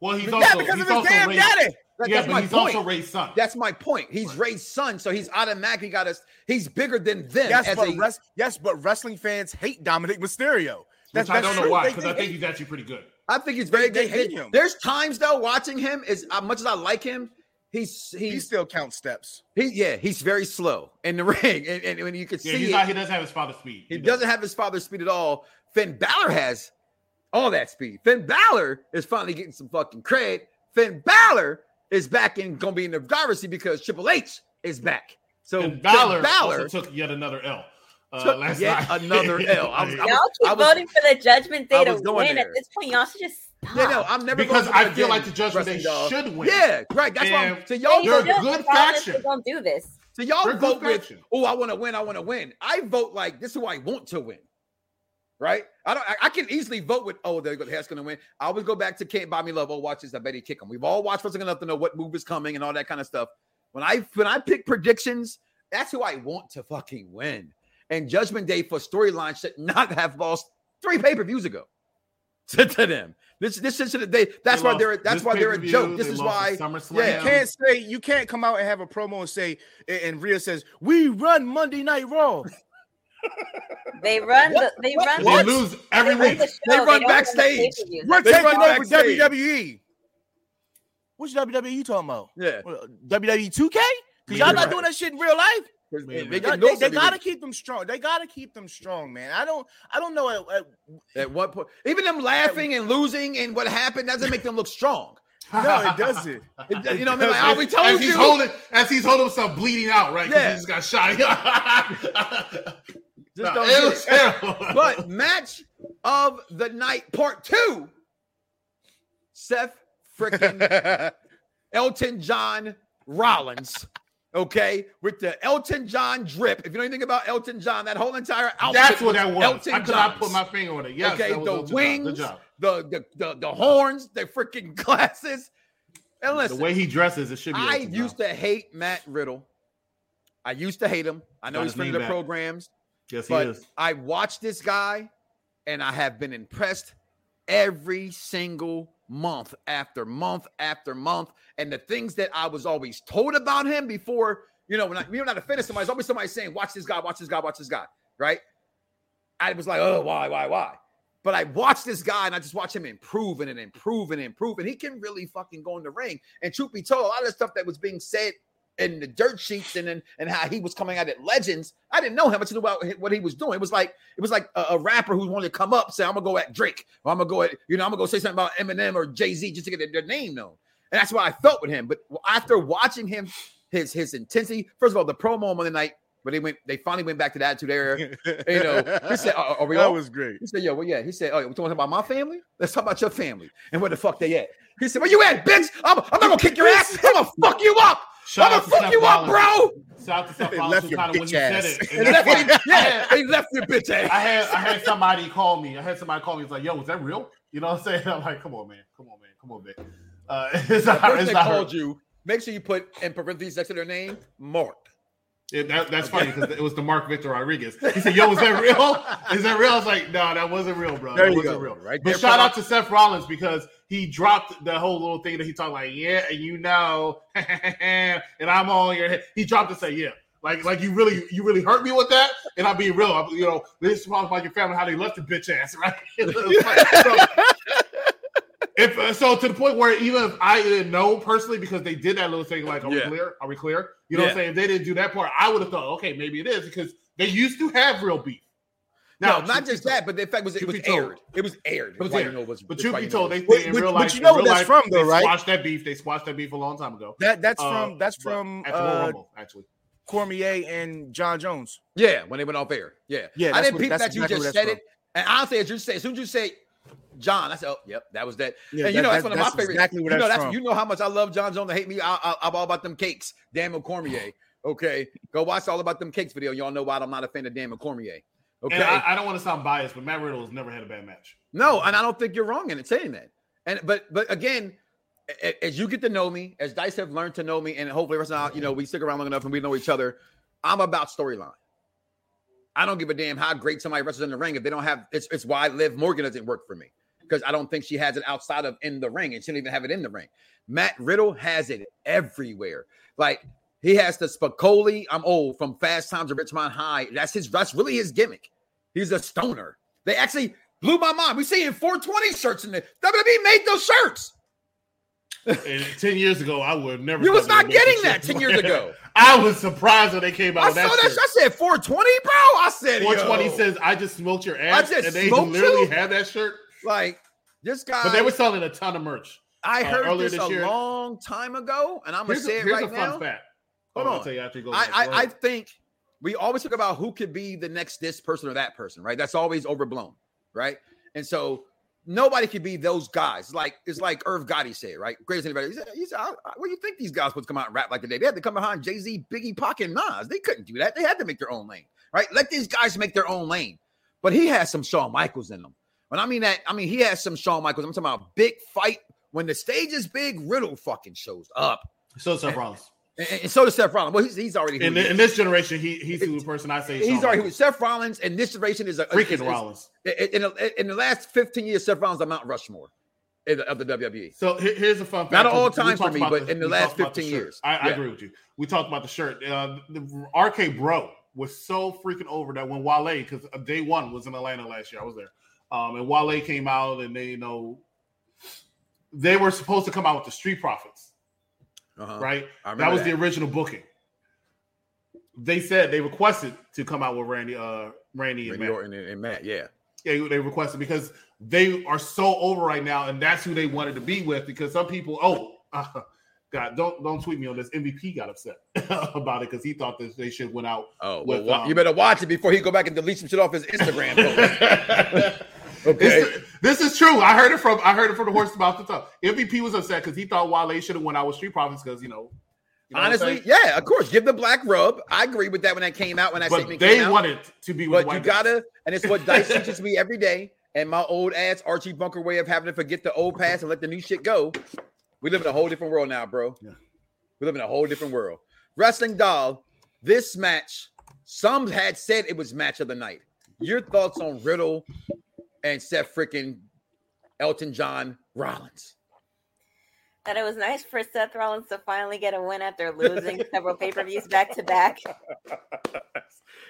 Well, he's yeah, also because he's of his also damn Rey's, daddy. That- yeah, that's but my he's point. also Rey's son. That's my point. He's Rey's son, so he's automatically got us. He's bigger than them. Yes, as but a, res- yes, but wrestling fans hate Dominic Mysterio. which That's, I don't know why, because I think he's actually pretty good. I think he's very They- good. they hate him. There's times though, watching him is as much as I like him, he's he still counts steps. he yeah he's very slow in the <laughs> ring, and, and when you can Yeah, see he's it, not, he doesn't have his father's speed. He doesn't have his father's speed at all. Finn Balor has all that speed. Finn Balor is finally getting some fucking cred. Finn Balor is back in gonna be in the driver's seat because Triple H is back. So and Balor, Balor also took yet another L. Uh, took last yet night. another <laughs> L. I was- Y'all was- keep I was- voting for the Judgment Day I to was going win. there. At this point, y'all should just stop. Yeah, no, I'm never Because voting for I feel like the Judgment Day Dog. should win. Yeah, right. That's why. I'm, so y'all, They're a should, good regardless, faction. They're gonna do this. so y'all They're vote with. Oh, I want to win. I want to win. I vote like this is who I want to win. Right? I don't. I, I can easily vote with. Oh, they're that's going to win. I always go back to Can't Buy Me Love. Oh, watch this. I bet he kick him. We've all watched wrestling enough to know what move is coming and all that kind of stuff. When I when I pick predictions, that's who I want to fucking win. And Judgment Day for storyline should not have lost three pay per views ago <laughs> to, to them. This this is the day. That's They why they're that's why they're a joke. This is why. yeah. You can't say you can't come out and have a promo and say and, and Rhea says we run Monday Night Raw. <laughs> They run the they run They lose every they run week. the. They run don't the backstage. pay-per-views. We're They taking over backstage. WWE. Which WWE you talking about? Yeah. What, WWE 2K? Because y'all not right. doing that shit in real life. Man, They, man. get Y'all- North they, they gotta keep them strong. They gotta keep them strong, man. I don't. I don't know. uh, uh, At what point? Even them laughing and losing and what happened doesn't make them look strong. <laughs> no, it doesn't. It- you know what I <laughs> mean? Like, oh, we as told he's holding as he's holding himself bleeding out, right? 'Cause Yeah. he just got shot. <laughs> Just don't it was terrible. But match of the night, part two. Seth freaking Elton John Rollins. Okay, with the Elton John drip. If you know anything about Elton John, that whole entire outfit. That's what that was. Elton I could not put my finger on it. Yes, okay, the Elton wings, the, the the the horns, the freaking <laughs> glasses. And The way he dresses, it should be. I Elton used John. to hate Matt Riddle. I used to hate him. I know Got he's of the programs, Yes, he but is. I watched this guy and I have been impressed every single month after month after month. And the things that I was always told about him before, you know, when I, you're not offended somebody, there's always somebody saying, watch this guy, watch this guy, watch this guy, right? I was like, oh, why, why, why? But I watched this guy and I just watch him improve and improve and improve. And he can really fucking go in the ring. And truth be told, a lot of the stuff that was being said in the dirt sheets and then and how he was coming out at legends, I didn't know how much about what he was doing. It was like it was like a, a rapper who wanted to come up, say, I'm gonna go at Drake, or I'm gonna go at, you know, I'm gonna go say something about Eminem or Jay-Z just to get their, name known. And that's what I felt with him. But after watching him, his his intensity, first of all, the promo on Monday night, but they went, they finally went back to the attitude era. You know, he said, "Uh, are we <laughs> that all?" was great. He said, "Yo, well, yeah." He said, "Oh, we talking about my family? Let's talk about your family and where the fuck they at." He said, "Where you at, bitch? I'm, I'm not gonna kick your ass. I'm gonna fuck you up. Shout I'm out gonna to fuck Seth you up, bro." Shout out to Seth They Rollins left your kind of when bitch he said ass. it. And and he that's left, what- yeah, he left your bitch ass. I had I had somebody call me. I had somebody call me. It's like, yo, was that real? You know what I'm saying? <laughs> I'm like, come on, man. Come on, man. Come on, man. Uh, <laughs> it's The not, person it's that not called you, make sure you put in parentheses next to their name, Mark. It, that, that's funny because it was the Mark Victor Rodriguez. He said, "Yo, is that real? Is that real?" I was like, "No, that wasn't real, bro. There that wasn't go. real." Right But shout out to Seth Rollins because he dropped the whole little thing that he talked like, "Yeah, and you know," <laughs> and I'm on your head. He dropped to say, "Yeah." Like, like you really, you really hurt me with that, and I'll be real. I, you know, this is about your family how they left the bitch ass, <laughs> right? <laughs> so, if uh, so, to the point where even if I didn't know personally because they did that little thing, like, are Yeah. we clear? Are we clear? You know what I'm saying? If they didn't do that part, I would have thought, okay, maybe it is because they used to have real beef. No, not just told- that, but the fact was it was aired. It was aired. It was why you know it was- But be you know told, they, they in real but you know where that's life, from, though, they right? Squashed that beef. They squashed that beef a long time ago. That that's Uh, from that's from at uh, Rumble, actually. Cormier and Jon Jones. Yeah, when they went off air. Yeah. Yeah, I didn't peep that you exactly just said it. And honestly, as you say, as soon as you say Jon, I said, oh, yep, that was that. Yeah, and you that- know, that's that- one of my that's favorite. exactly where you know, that's that's you know how much I love Jon Jones to hate me. I, I, I'm all about them cakes. Daniel Cormier. <sighs> Okay. Go watch all about them cakes video. Y'all know why I'm not a fan of Daniel Cormier. Okay. And I, I don't want to sound biased, but Matt Riddle has never had a bad match. No, and I don't think you're wrong in it saying that. And but but again, a- a- as you get to know me, as Dice have learned to know me, and hopefully rest out, you know, we stick around long enough and we know each other. I'm about storyline. I don't give a damn how great somebody wrestles in the ring if they don't have. It's it's why Liv Morgan doesn't work for me because I don't think she has it outside of in the ring, and she don't even have it in the ring. Matt Riddle has it everywhere. Like he has the Spicoli. I'm old from Fast Times at Ridgemont High. That's his. That's really his gimmick. He's a stoner. They actually blew my mind. We see in 420 shirts in there. WWE made those shirts. And ten years ago, I would have never. You was not getting that 10 years ago. <laughs> I was surprised when they came out. I saw that. shit. I said 420, bro. I said 420 yo. says, "I just smoked your ass," and they literally you? had that shirt. like this guy. But they were selling a ton of merch. I uh, heard earlier this this a year- long time ago, and I'm gonna Here's, say a, it right now. fact. Hold I'll on. tell you after you go. I, I, I think we always talk about who could be the next this person or that person, right? That's always overblown, right? And so nobody could be those guys. Like it's like Irv Gotti said, right? Greatest anybody. He said, he said I, I, what do you think these guys supposed to come out and rap like today? They had to come behind Jay Z, Biggie, Pac, and Nas. They couldn't do that. They had to make their own lane, right? Let these guys make their own lane. But he has some Shawn Michaels in them. When I mean that, I mean he has some Shawn Michaels. I'm talking about big fight. When the stage is big, Riddle fucking shows up. so Seth Rollins. And, and so does Seth Rollins. Well, he's, he's already who In, is. in this generation, he he's the person I say. He's already Michaels. Seth Rollins, and this generation is a freaking is- is- Rollins. In, in, in the last 15 years, Seth Rollins are Mount Rushmore of the, of the WWE. So here's a fun fact. Not all time for me, but the- in the last talked about the 15 years. I, I agree with you. We talked about the shirt. Uh, the RK Bro was so freaking over that when Wale, because day one was in Atlanta last year, I was there, um, and Wale came out and they, you know, they were supposed to come out with the Street Profits, Uh-huh. right? That was the original booking. They said they requested to come out with Randy, uh, Randy, and Matt. Orton and, and Matt, yeah. Yeah, they requested because they are so over right now, and that's who they wanted to be with. Because some people, oh, uh, <laughs> God, don't don't tweet me on this. MVP got upset <laughs> about it because he thought that they should went out. Oh, with, wa- um, you better watch it before he go back and delete some shit off his Instagram. <laughs> okay. This is true. I heard it from I heard it from the horse about the top. MVP was upset because he thought Wale should have went out with Street Profits because you know, you know Honestly, yeah, of course. Give the black rub. I agree with that when that came out. When that but statement they came out. wanted to be with But you guys. gotta, and it's what Dice teaches me every day. And my old ass Archie Bunker way of having to forget the old past and let the new shit go. We live in a whole different world now, bro. Yeah. We live in a whole different world. Wrestling doll, this match, some had said it was match of the night. Your thoughts on Riddle and Seth freaking Elton John Rollins? That it was nice for Seth Rollins to finally get a win after losing <laughs> several pay per views back to back. <laughs>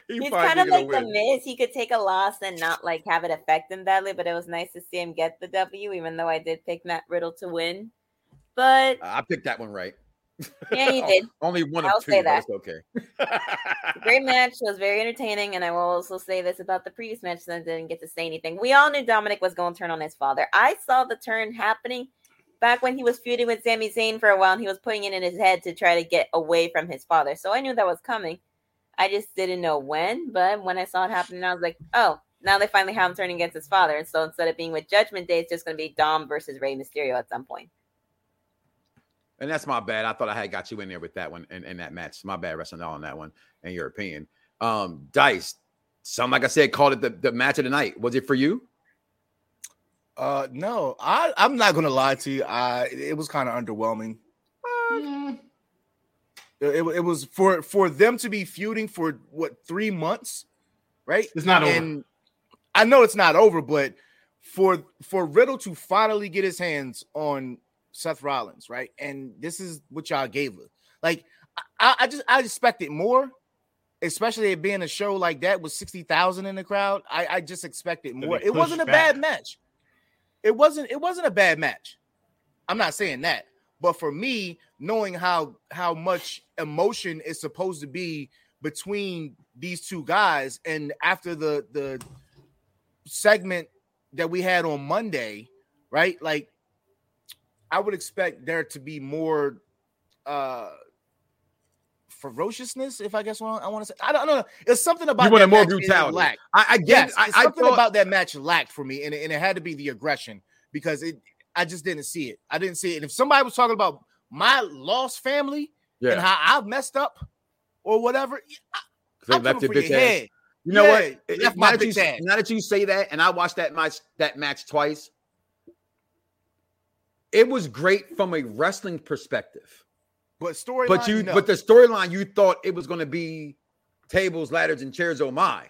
He He's kind of like the. Miz. He could take a loss and not like have it affect him badly, but it was nice to see him get the W, even though I did pick Matt Riddle to win. But I picked that one right. Yeah, you <laughs> oh, did. Only one I'll of two, say but that. okay. <laughs> Great match. was very entertaining. And I will also say this about the previous match since I didn't get to say anything. We all knew Dominic was going to turn on his father. I saw the turn happening back when he was feuding with Sami Zayn for a while and he was putting it in his head to try to get away from his father. So I knew that was coming. I just didn't know when. But when I saw it happening, I was like, oh, now they finally have him turning against his father. And so instead of being with Judgment Day, it's just going to be Dom versus Rey Mysterio at some point. And that's my bad. I thought I had got you in there with that one in, in that match. My bad, wrestling all on that one, in European. Um, Dice, some like I said, called it the, the match of the night. Was it for you? Uh, no, I I'm not gonna lie to you. I it was kind of underwhelming. Mm, It, it, it was for for them to be feuding for what three months, right? It's not over. And I know it's not over, but for for Riddle to finally get his hands on Seth Rollins, right? And this is what y'all gave us. Like I, I just I expected more, especially it being a show like that with sixty thousand in the crowd. I, I just expected more. It wasn't a pushed bad match. It wasn't. It wasn't a bad match. I'm not saying that, but for me, knowing how how much emotion is supposed to be between these two guys, and after the the segment that we had on Monday, right? Like, I would expect there to be more uh ferociousness, if I guess what I want to say. I don't know. It's something about You wanted that more brutality. lacked. I, I. Yes, I, I something thought, about that match lacked for me, and it, and it had to be the aggression because it. I just didn't see it. I didn't see it. And if somebody was talking about my lost family and how I've messed up or whatever, I, 'cause they I'm left your bitch your ass. You know Yeah, what? it It- left now, that you, now that you say that, and I watched that match that match twice, it was great from a wrestling perspective. But story, But you, no. but the storyline, you thought it was going to be tables, ladders, and chairs. Oh my!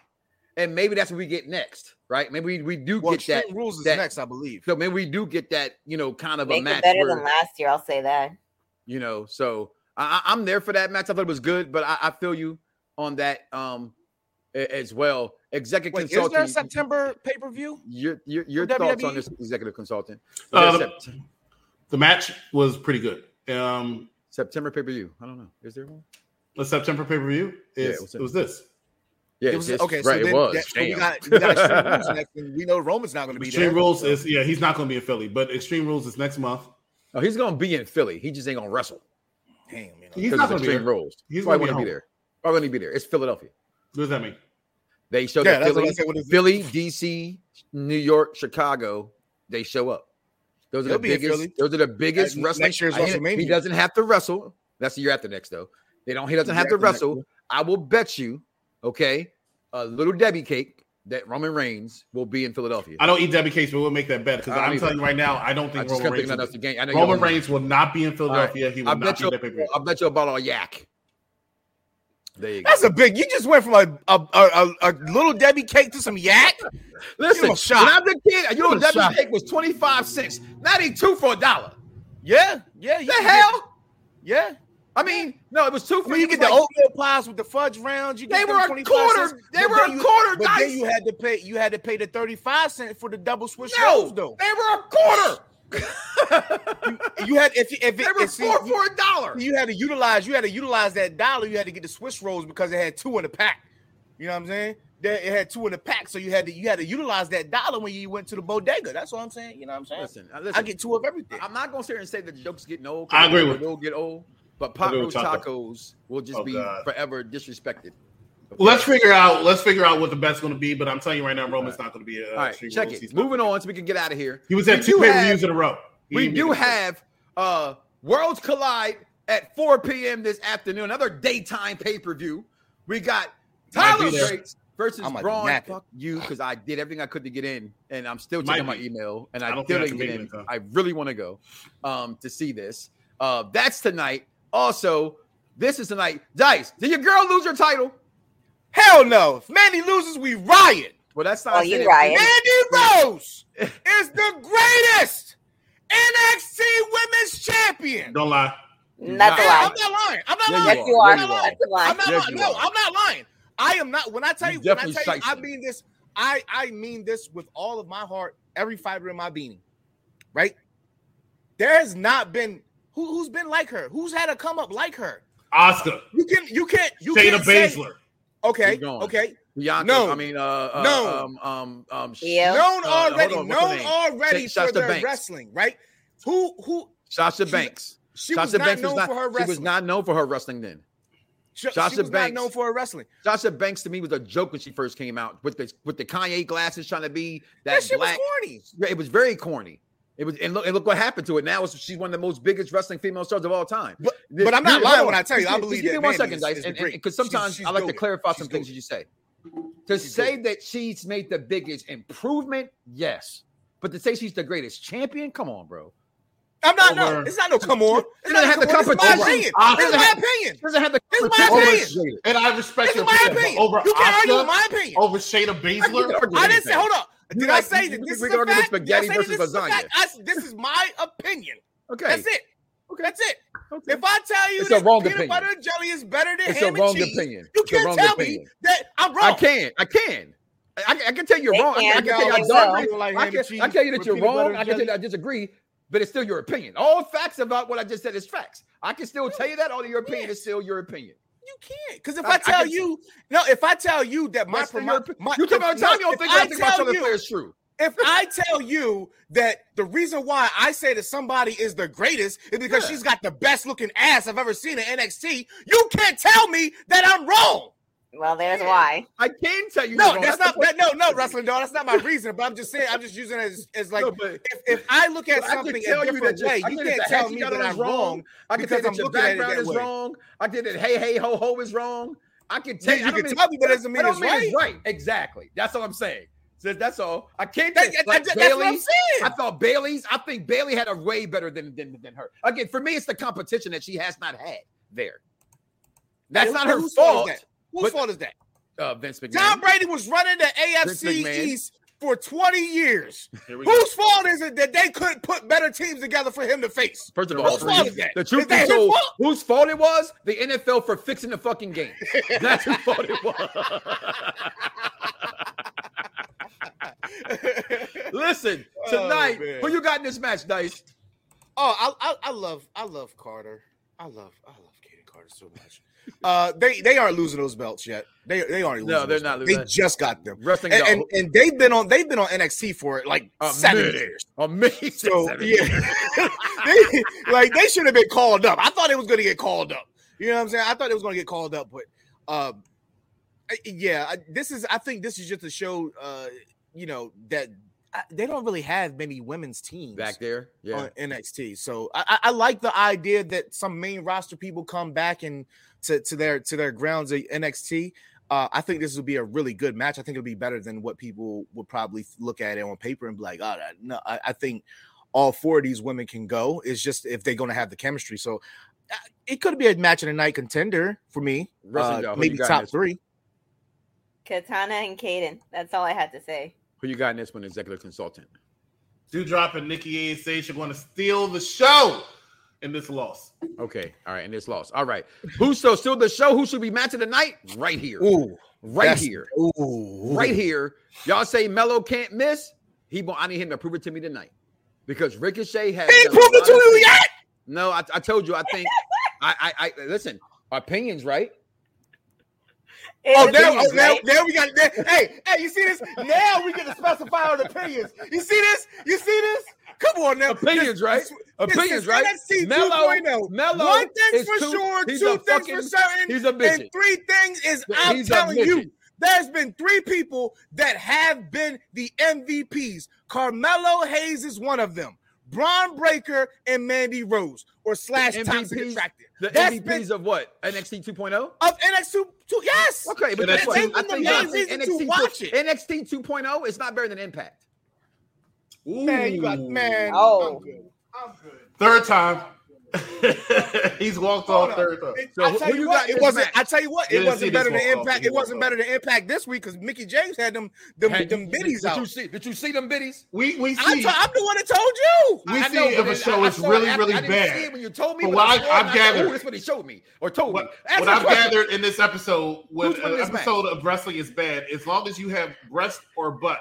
And maybe that's what we get next, right? Maybe we, we do well, get that. Rules is that- next, I believe. So maybe we do get that, you know, kind of a match it better where, than last year. I'll say that. you know. So I, I- I'm there for that match. I thought it was good, but I, I feel you on that um as well. Executive Wait, is there a. September pay per view? Your your your For thoughts on this executive consultant? Sept- the match was pretty good. Um, September pay per view. I don't know. Is there one? the September pay per view Yeah, is what's it it? was this. Yeah, It was it's- okay. right. so it then was. that- so we got we got <laughs> next, we know Roman's not going to be there. Extreme there. Rules So- is yeah, he's not going to be in Philly, but Extreme Rules is next month. oh, he's gonna be in Philly. He just ain't gonna wrestle. damn, you know. He's not going to be extreme there. rules. He's Why gonna be wouldn't he be home. there? Why wouldn't he be there? It's Philadelphia. What does that mean? They show Yeah, that that's what I Philly, said. What is it? Philly, DC, New York, Chicago, they show up. Those are He'll the biggest. Philly. Those are the biggest Next wrestling. year's he- WrestleMania. He doesn't have to wrestle. That's the year after next, though. They don't. He doesn't have to year after next, wrestle. I will bet you, okay, a little Debbie cake that Roman Reigns will be in Philadelphia. I don't eat Debbie Cakes, but we'll make that bet because I don't I'm either. telling you right now, I don't think just Roman Reigns. thinking Will, that's the game. I know Roman don't- Reigns will not be in Philadelphia. He will I not bet be you. in that pay. I bet you a bottle of yak. There you go. That's a big. You just went from a a, a, a, little Debbie cake to some yak. Listen, shot. when I was a kid, you know, Debbie shot. cake was twenty five cents. Now they two for a dollar. Yeah, yeah. The can get- hell? yeah. I mean, no, it was two I for. mean, you get was the like- oatmeal pies with the fudge rounds. You get They were a quarter- cents, they were a you- quarter But dice. then you had to pay. You had to pay the thirty five cent for the double Swiss No, rolls, though. they were a quarter. You had if if They it, were if, four you, for a dollar. you had to utilize. You had to utilize that dollar. You had to get the Swiss rolls because it had two in the pack. You know what I'm saying? That it had two in the pack, so you had to you had to utilize that dollar when you went to the bodega. That's what I'm saying. You know what I'm saying? Listen, uh, listen, I get two of everything. I'm not gonna sit here and say that the joke's getting old. I agree They with- will get old, but pot agree roast with Taco. tacos will just Oh, be God. forever disrespected. Well, let's figure out. Let's figure out what the bet's going to be. But I'm telling you right now, Roman's not going to be. Uh, All right, check it. He's Moving on, so we can get out of here. He was We at two do pay per have- views in a row. He We do have uh Worlds Collide at 4 p.m. this afternoon. Another daytime pay per view. We got Tyler be there. Versus I might be Bron. napping. Fuck you, because I did everything I could to get in, and I'm still Might checking my email, and I I, don't still didn't get in. it. I really want to go um to see this. Uh, that's tonight. Also, this is tonight. Dice, did your girl lose her title? Hell no! If Mandy loses, we riot. Well, that's not. Oh, I you it- riot. Mandy Rose is the greatest NXT Women's Champion. Don't lie. That's a Yeah, lie. I'm not lying. I'm not Yeah, lying. Yes, you are. I'm not lying. That's a lie. I'm not Yes, lying. No. I'm not lying. I am not. When I tell You you, when I tell you, I mean this. I I mean this with all of my heart, every fiber in my being. Right? There has not been who who's been like her. Who's had a come up like her? Oscar, You can you can't you Shayna can't say- Baszler. Okay, Keep going. okay. Bianca. No. I mean, uh, uh No. um, um, um, Yeah. Known Uh, already, hold on, known already Sasha for their Banks. wrestling, right? Who who Sasha She- Banks. she was Sasha not Banks known was not. for her She was not known for her wrestling then. She, Sasha she was Banks. not known for her wrestling. Sasha Banks to me was a joke when she first came out with the with the Kanye glasses trying to be That that shit black. was corny. It was very corny. It was, and look, and look what happened to it. Now it's, she's one of the most biggest wrestling female stars of all time. But- This- but I'm not lying on. when I tell you, I believe just give me one second, Mandy Dice, is and great. because sometimes she's I like to goated. clarify She's some things that you say. To She's say goated. that she's made the biggest improvement, yes, but to say she's the greatest champion, come on, bro. I'm not. No, it's not no. Come on. It's doesn't not have no the come on. This is my competition. opinion. Over- This is my opinion. She doesn't have the This is my competition. opinion. And I respect This your is my opinion, opinion. over You can't argue Asuka, with my opinion. over Shayna I Baszler. I didn't say. Hold up. Did You I like- say that this we is can a fact? spaghetti Did I say versus this is lasagna. fact? I- This is my opinion. Okay, That's it. Okay. That's it. Okay. If I tell you It's a that wrong peanut opinion. butter and jelly is better than It's a ham wrong and cheese, opinion. you It's can't wrong tell opinion. me that I'm wrong. I can. I can. I, I can tell you you're wrong. I, can. I can tell you I don't Like I can, and I tell you that you're wrong. I can tell you jelly. I disagree, but it's still your opinion. All facts about what I just said is facts. I can still tell you that. All your opinion is still your opinion. You can't, because if I- I, I tell can- you, no, if I tell you that my, my, my you talk about time. no, You don't think I I think tell Charlotte you- Flair is true. if I tell you that the reason why I say that somebody is the greatest is because Yeah. she's got the best looking ass I've ever seen in NXT, you can't tell me that I'm wrong. Well, there's why. I can tell you. No, you're that's not that. No, no, wrestling dog. That's not my reason. But I'm just saying. I'm just using it as, as like No, but- if, if I look at but I can something tell a you different that way, I you can can't tell me got that I'm is wrong. I can tell that I'm your at it background that is way. wrong. I can that hey hey ho ho is wrong. I can tell Yeah, you I can mean- tell me, but it doesn't mean it's right. Exactly. That's all I'm saying. So that's all. I can't. That- think- that- like that's what I'm Bayley, saying. I thought Bayley's. I think Bayley had a way better than than, than her. Again, for me, it's the competition that she has not had there. That's Who- not her fault. That? Whose fault is that? Uh, Vince McMahon. Tom Brady was running the AFC East for 20 years. We go. Whose fault is it that they couldn't put better teams together for him to face? First of Whose all, fault is that? the truth Is is told, fault? whose fault it was? The NFL for fixing the fucking game. <laughs> That's whose fault it was. <laughs> Listen, Oh, tonight, man. who you got in this match, Dice? Oh, I, I, I love I love Carter. I love I love Katie Carter so much. Uh, they they aren't losing those belts yet. They they aren't. No, they're not. They just got them, Wrestling and, and and they've been on they've been on NXT for like A seven minute. years. Amazing. So <laughs> Seven yeah, <laughs> they, like they should have been called up. I thought it was going to get called up. You know what I'm saying? I thought it was going to get called up, but um, yeah, I- this is. I think this is just to show, uh, you know, that they don't really have many women's teams Back there, yeah. on NXT. So I, I, I like the idea that some main roster people come back and to, to their to their grounds at NXT. Uh, I think this would be a really good match. I think it'll be better than what people would probably look at it on paper and be like, "Oh, no." I, I think all four of these women can go. It's just if they're going to have the chemistry. So uh, it could be a match of the night contender for me. Uh, maybe top three. Katana and Kayden. That's all I had to say. Who you got in this one? Executive consultant. Doudrop and Nikki A. ASH are going to steal the show in this loss. Okay, all right, and this loss. All right, who's still still the show? Who should be matching tonight? Right here, Ooh, right here, Ooh, right here. Y'all say Mello can't miss. He, I need him to prove it to me tonight because Ricochet has. He ain't proved it to of you yet. No, I, I told you. I think. I, I, I listen. Opinions, right? Oh, now, is, oh, now, right? now we got. Now, hey, hey, you see this? Now we get to specify our opinions. You see this? You see this? Come on now. Opinions, right? This- Opinions, is right? NXT Mello, 2.0. Mello One thing's is for too- sure, two things fucking- for certain, he's a midget. and three things is I'm He's telling you. There's been three people that have been the MVPs. Carmelo Hayes is one of them. Bron Breakker and Mandy Rose, or slash Toxic MVPs Attractive. The That's MVPs been of what? NXT 2.0. of NXT 2. Yes. Okay, but that's what? been I the think, main I think reason to NXT, watch two- it. NXT 2.0 is not better than Impact. Man, you got man. Oh. I'm good. I'm good. Third time. <laughs> He's walked Hold off on. third time. It- So I who- tell who you you what, it wasn't. match? I tell you what, You it wasn't better than walk off. Impact. It wasn't walked better than Impact this week because Mickie James had them them, Had them you- biddies did out. You see, did you see them biddies? We we I see t- I'm the one that told you. we I see know, if a show I- I is saw it really after- really I didn't see bad. it when you told me. But what I I- saw it I've and I said, gathered- "Ooh, that's what he showed me or told What, me. Answer what I've gathered in this episode, when an episode of wrestling is bad, as long as you have breast or butt,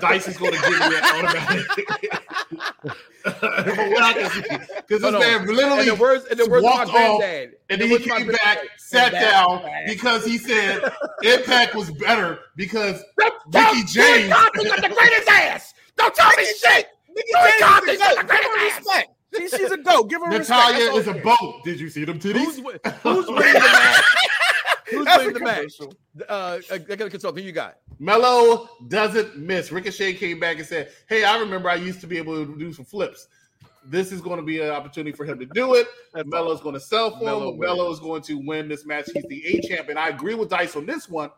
Dice is going to give you that automatic. <laughs> From what I can see, because this man literally in the words, in the words of my walked off, granddad, and then he words of my came back, granddad, sat and down bad. because he said Impact was better because Don't Mickie tell me James. Compton got the greatest ass. Don't tell me shit. Mickie Louis James a got goat. the Give her greatest ass. respect. She, she's a goat. Give her respect. Natalya That's is a I'm boat. Did you see them titties? Who's, wi- <laughs> who's winning the match? <laughs> Who's That's winning a the match? Uh, I got a consultant. Who you got? Mello doesn't miss. Ricochet came back and said, Hey, I remember I used to be able to do some flips. This is going to be an opportunity for him to do it. And Mello's going to sell for Mello him. Mello is going to win this match. He's the A champ. And I agree with Dice on this one.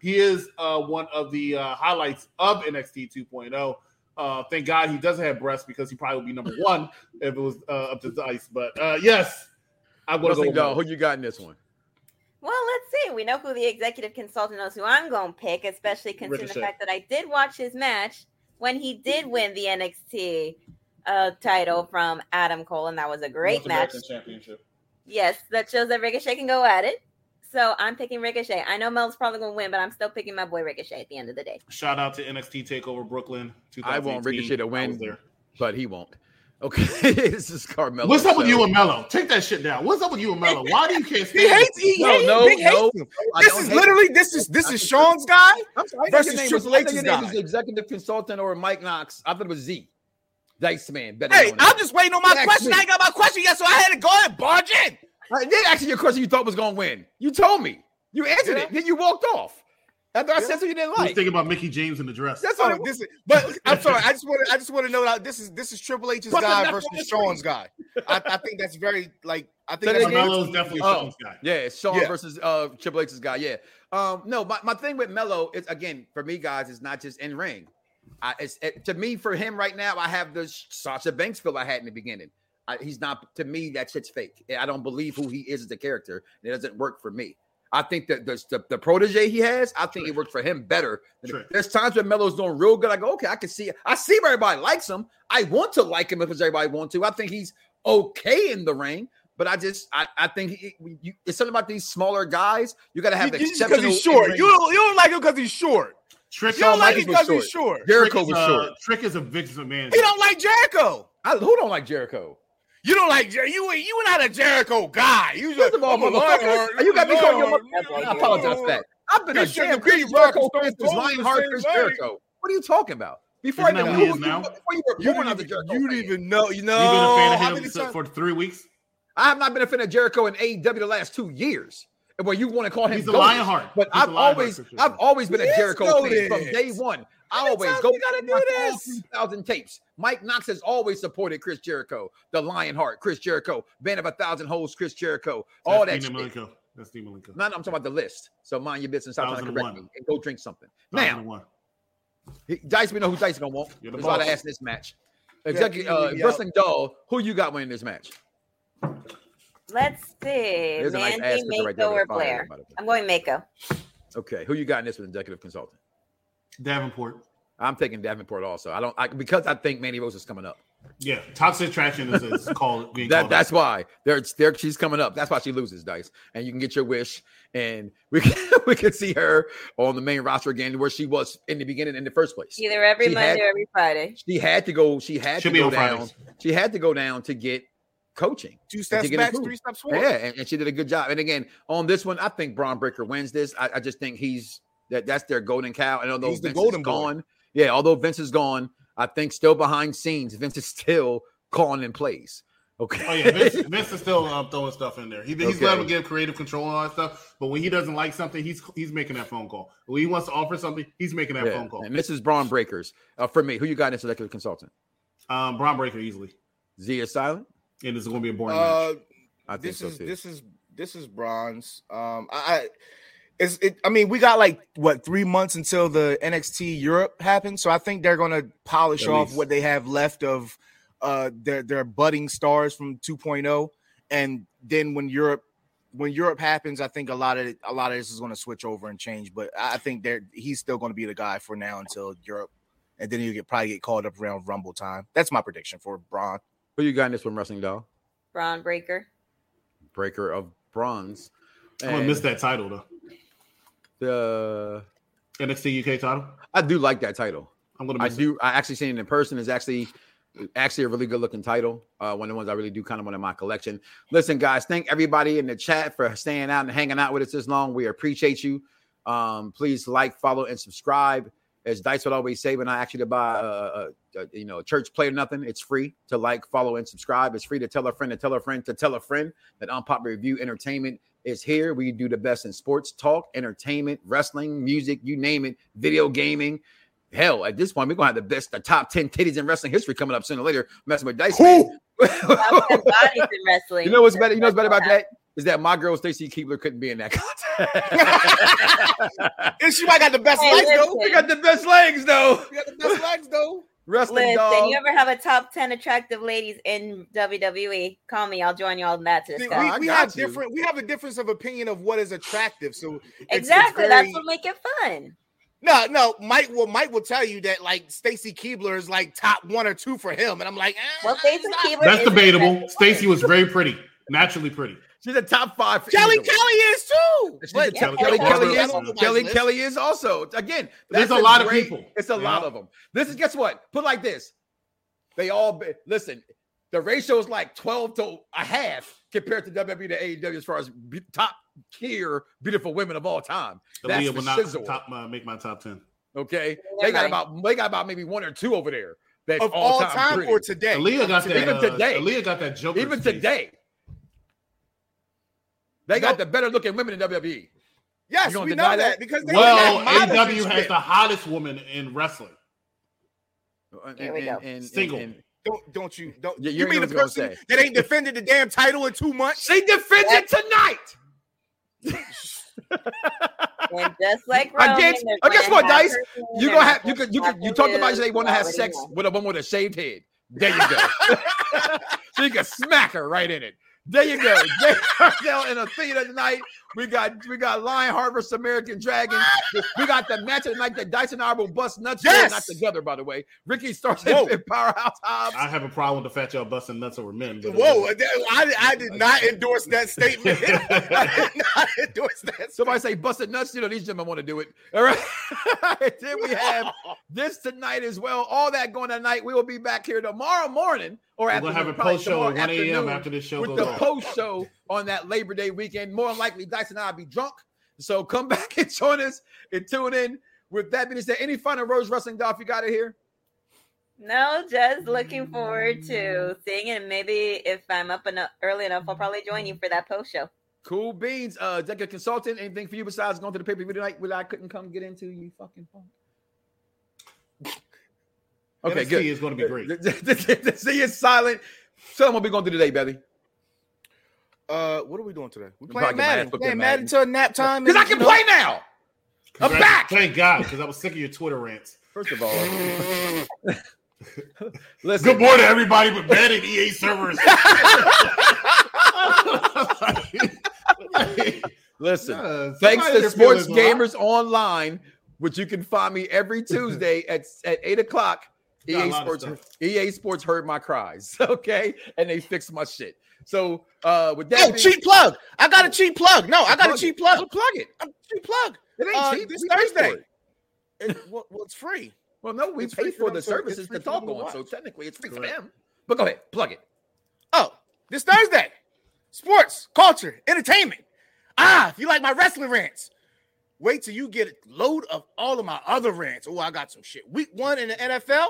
He is uh, one of the uh, highlights of NXT 2.0. Uh, thank God he doesn't have breasts because he probably would be number one if it was uh, up to Dice. But uh, yes, I'm going to go Wrestling with doll. Mello. Who you got in this one? Well, let's see. We know who the executive consultant knows who I'm going to pick, especially considering Ricochet. the fact that I did watch his match when he did win the NXT uh, title from Adam Cole, and that was a great North match. American Championship. Yes, that shows that Ricochet can go at it. So I'm picking Ricochet. I know Mel's probably going to win, but I'm still picking my boy Ricochet at the end of the day. Shout out to NXT Takeover Brooklyn. I want 2018. Ricochet to I win. there. But he won't. Okay, <laughs> this is Carmelo. What's up with you and Mello? Take that shit down. What's up with you and Mello? Why do you can't stand He hates. He, No, he, no, Big hates no. him. I This is hate literally this is this is Shawn's guy. I'm sorry, I versus name Triple was, H's your name guy. was the executive consultant or Mike Knoxxx. I thought it was Z. Dice man. Better Hey, I'm as. just waiting on my Ask question. me. I ain't got my question yet, so I had to go ahead and barge in. I did ask you a question you thought was going to win. You told me. You answered Yeah. it. Then you walked off. After I said something you didn't I was like. thinking about Mickie James in the dress. That's all. Oh, this is, but <laughs> I'm sorry. I just want to. I just want to know that this is this is Triple H's Put guy versus on Shawn's guy. I, I think that's very like. I think Say that's that very- definitely Oh. Shawn's guy. Yeah, it's Shawn Yeah. versus uh Triple H's guy. Yeah. Um, no, my, my thing with Mello is again for me, guys, it's not just in ring. I, it's it, to me for him right now. I have the Sasha Banks feel I had in the beginning. I, he's not to me. That shit's fake. I don't believe who he is as a character. It doesn't work for me. I think that the, the, the protege he has, I think it worked for him better. Sure. There's times when Melo's doing real good. I go, okay, I can see. I see where everybody likes him. I want to like him if everybody wants to. I think he's okay in the ring, but I just I, I think he, you, it's something about these smaller guys. You got to have You- you exceptional. because he's short. You don't, you don't like him because he's short. Trick, You don't like him was because he's short. Jericho Trick is, was uh, short. Trick is a Vince man. He don't like Jericho. I, who don't like Jericho? You don't like Jer- you. You were not a Jericho guy. You First of all, I'm motherfucker, Lionheart. you got me calling your Lord, motherfucker. I apologize for that. I've been He a shouldn't damn Chris Jericho and fan since Cold Lionheart the Chris. Jericho. What are you talking about? Before Isn't I even knew is you, now? before you were You born, I didn't a Jericho you didn't even know. You know, You've been a fan of him for three weeks. I have not been a fan of Jericho in AEW the last two years. Where you want to call him He's the goated. Lionheart. But He's I've the Lionheart always sure. I've always been He a Jericho fan from day one. I always go we gotta do my all this? 3,000 tapes. Mike Knoxxx has always supported Chris Jericho, the Lionheart, Chris Jericho, Band of a Thousand Holes, Chris Jericho, all that That's shit. Dean Malenko. That's Dean Malenko. No, no, I'm talking about the list. So mind your business. Stop trying to correct me and go drink something. Now, 2001. he- Dice, we know who Dice is gonna want. You're the That's why I boss. this match. Executive can you uh, leave wrestling doll. Who you got winning this match? Let's see. There's a nice ass Mandy, picture right there Meiko, with or Blair. by the way. I'm going Meiko. Okay, who you got in this with executive consultant? Davenport. I'm taking Davenport also. I don't I, because I think Mandy Rose is coming up. Yeah, toxic attraction is, is <laughs> called being That called that's out. why there, there she's coming up. That's why she loses dice, and you can get your wish, and we can <laughs> we can see her on the main roster again, where she was in the beginning in the first place. Either every She Monday had- or every Friday. She had to go. She had She'll to be go down. Fridays. She had to go down to get coaching. Two steps back, improved. three steps forward. Yeah, and, and she did a good job. And again, on this one, I think Bron Breakker wins this. I, I just think he's that that's their golden cow. And although He's the Vince golden is boy. gone, yeah, although Vince is gone, I think still behind scenes, Vince is still calling in plays. Okay. Oh yeah, Vince, <laughs> Vince is still um, throwing stuff in there. He, he's Okay. letting him give creative control and all that stuff. But when he doesn't like something, he's he's making that phone call. When he wants to offer something, he's making that Yeah, phone call. And this is Bron Breakkers. Uh, for me, who you got as executive consultant? Um, Bron Breakker easily, Z is Silent? and it's going to be a boring Uh, match. I think this so is too. this is this is bronze. Um, I, I it's it. I mean, we got like what three months until the NXT Europe happens, so I think they're gonna polish At off least. what they have left of uh their their budding stars from 2.0, and then when Europe when Europe happens, I think a lot of it, a lot of this is going to switch over and change. But I I think they're he's still going to be the guy for now until Europe, and then he'll get probably get called up around Rumble time. That's my prediction for Bron. who you got in this one, Wrestling Doll? Bron Breakker. Breaker of Bronze. I'm gonna miss that title though. The NXT UK title. I do like that title. I'm gonna I miss it. do. I actually seen it in person. It's actually actually a really good looking title. Uh, one of the ones I really do kind of want in my collection. Listen, guys, thank everybody in the chat for staying out and hanging out with us this long. We appreciate you. Um, please like, follow, and subscribe. As Dice would always say, when I ask you to buy a, a, a you know a church plate or nothing, it's free to like, follow, and subscribe. It's free to tell a friend to tell a friend to tell a friend that Unpopular Review Entertainment is here. We do the best in sports talk, entertainment, wrestling, music, you name it, video gaming. Hell, at this point, we're gonna have the best, the top 10 titties in wrestling history coming up sooner or later, messing with Dice. Man. <laughs> Bodies in wrestling. you know what's better? You know what's better about that? Is that my girl Stacy Keibler couldn't be in that <laughs> contest. And she might got the best Hey, legs though. listen. we got the best legs though. She got the best legs though. Wrestling Listen, dog. you ever have a top 10 attractive ladies in WWE? Call me. I'll join you all in that to See, we, we have you. different. We have a difference of opinion of what is attractive. So it's- it's exactly. very- That's what make it fun. No, no. Mike will. Mike will tell you that like Stacy Keibler is like top one or two for him, and I'm like, eh, Well, Stacey it's Keibler That's debatable. Stacy was very pretty, naturally pretty. She's a top five. Kelly. Kelly is too. She's But a top- Kelly Kelly, Kelly Kelly is is on nobody's Kelly list. Kelly is also again. There's that's a lot of people. It's a lot of them. This is guess what? Put like this. They all be, listen. The ratio is like twelve to a half compared to WWE to AEW as far as be, top tier beautiful women of all time. That's Aliyah the will not top, uh, make my top ten. Okay, they got about they got about maybe one or two over there. That's of all all-time time or today. Aliyah got that. Even uh, today. Aliyah got that Joker. even today. They got the better looking women in WWE. Yes, we know that, that? because they Well, got models and AEW has the hottest woman in wrestling. And- Here we go. and- Single. and- Don't don't you don't Yeah, you you mean the what I was gonna person say. that ain't defended the damn title in two months? She defended tonight. <laughs> And just like I Roman, guess- they're I guess what, Dice? You in gonna have you could you could you talked about they want to have sex with a woman with a shaved head. There you go. <laughs> so you can smack her right in it. There you go. <laughs> Jade Cargill in a theater tonight. We got we got Lionheart versus American Dragon. We got the match of the night that Dyson Arbor bust nuts. for, Yes! Not together, by the way. Ricky Starks Whoa. in Powerhouse Hobbs. I have a problem with the fact y'all busting nuts over men. but- Whoa, I, <laughs> I did not endorse that statement. I did not endorse that. Somebody say busted nuts. You know, these gentlemen want to do it. All right. <laughs> then we have this tonight as well. All that going tonight. We will be back here tomorrow morning or We're after gonna have a post show at 1 a.m. after this show with goes the off. post show on that Labor Day weekend. More than likely, Dyson and I will be drunk. So come <laughs> back and join us and tune in. With that being said, any final Rose Wrestling Dolph you got it here? No, just looking forward to seeing it. Maybe if I'm up enough early enough, I'll probably join you for that post show. Cool beans. Uh, Deca Consultant, anything for you besides going to the pay per view tonight that I couldn't come get into? You fucking punk. Okay, NXT good. is going to be great. the Z is Silent. Tell them what we're going to do today, baby. Uh, what are we doing today? We I'm playing probably getting Madden. Playing Madden Madden. till nap time. Because I can you know, play now. I'm back. Thank God, because I was sick of your Twitter rants. First of all, <laughs> listen. Good morning, everybody, but bad at EA servers. <laughs> Listen. <laughs> Yeah, Thanks to Sports feeling a lot. Gamers Online, which you can find me every Tuesday at, at 8 o'clock. Got a EA Sports. EA Sports heard my cries, <laughs> okay, and they fixed my shit. So uh with that, Oh, being- cheap plug. I got a cheap plug. No, I got a Plug cheap it. plug. Plug it. I'm cheap plug. It ain't Uh, cheap. this We Thursday. it. It- <laughs> well, well, it's free. Well, no, we It's pay for for the them, so services free to talk them to on, so technically it's free for them. But go ahead, plug it. Oh, this Thursday. Sports, culture, entertainment. Ah, if you like my wrestling rants, wait till you get a load of all of my other rants. Oh, I got some shit. Week one in the NFL.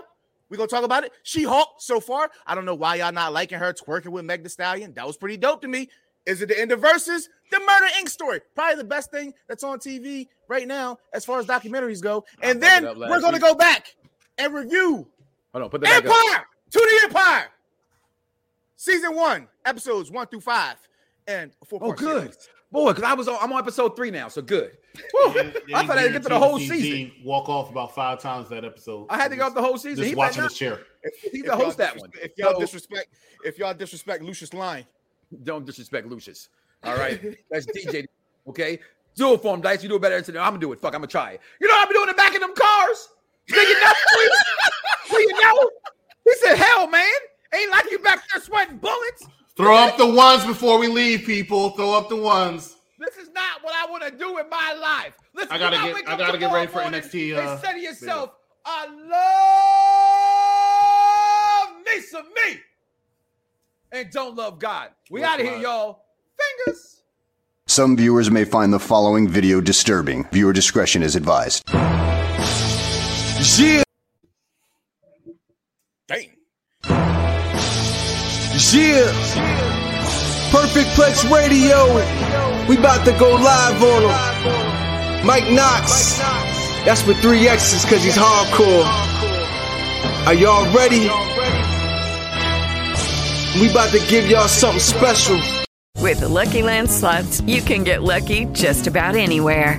We gonna talk about it. She Hulk so far. I don't know why y'all not liking her twerking with Meg the Stallion. That was pretty dope to me. Is it the end of verses? The Murder Inc. story. Probably the best thing that's on TV right now as far as documentaries go. And then we're gonna week. go back and review Hold on, put up. Empire to the Empire. Season one, episodes one through five, and four. Oh, good. Boy, because I was on, I'm on episode three now, so good. <laughs> Woo. Yeah, <laughs> yeah, I thought I had to get to the whole see season. Walk off about five times that episode. I had to go off the whole season. Just He watching better his chair. He's the host that one. If y'all So- disrespect, if y'all disrespect Lucious Lyon, Don't disrespect Lucious. All right, that's DJ. Okay, do it for him, Dice. You do it better than I'm gonna do it. Fuck, I'm gonna try it. You know what I'm doing in the back of them cars. Do you know? Do <laughs> you know? He said, "Hell, man, ain't like you back there sweating bullets." Throw up the ones before we leave, people. Throw up the ones. This is not what I want to do in my life. Listen, I gotta you get- wake I gotta get ready for NXT, uh, and say to yourself, "I love me some me," and don't love God. We out of here, y'all. Fingers. Some viewers may find the following video disturbing. Viewer discretion is advised. Yeah, dang. Yeah. Perfect Plex Radio. We about to go live on him. Mike Knoxxx. That's with three X's because he's hardcore. Are y'all ready? We about to give y'all something special. With the Lucky Land slots, you can get lucky just about anywhere.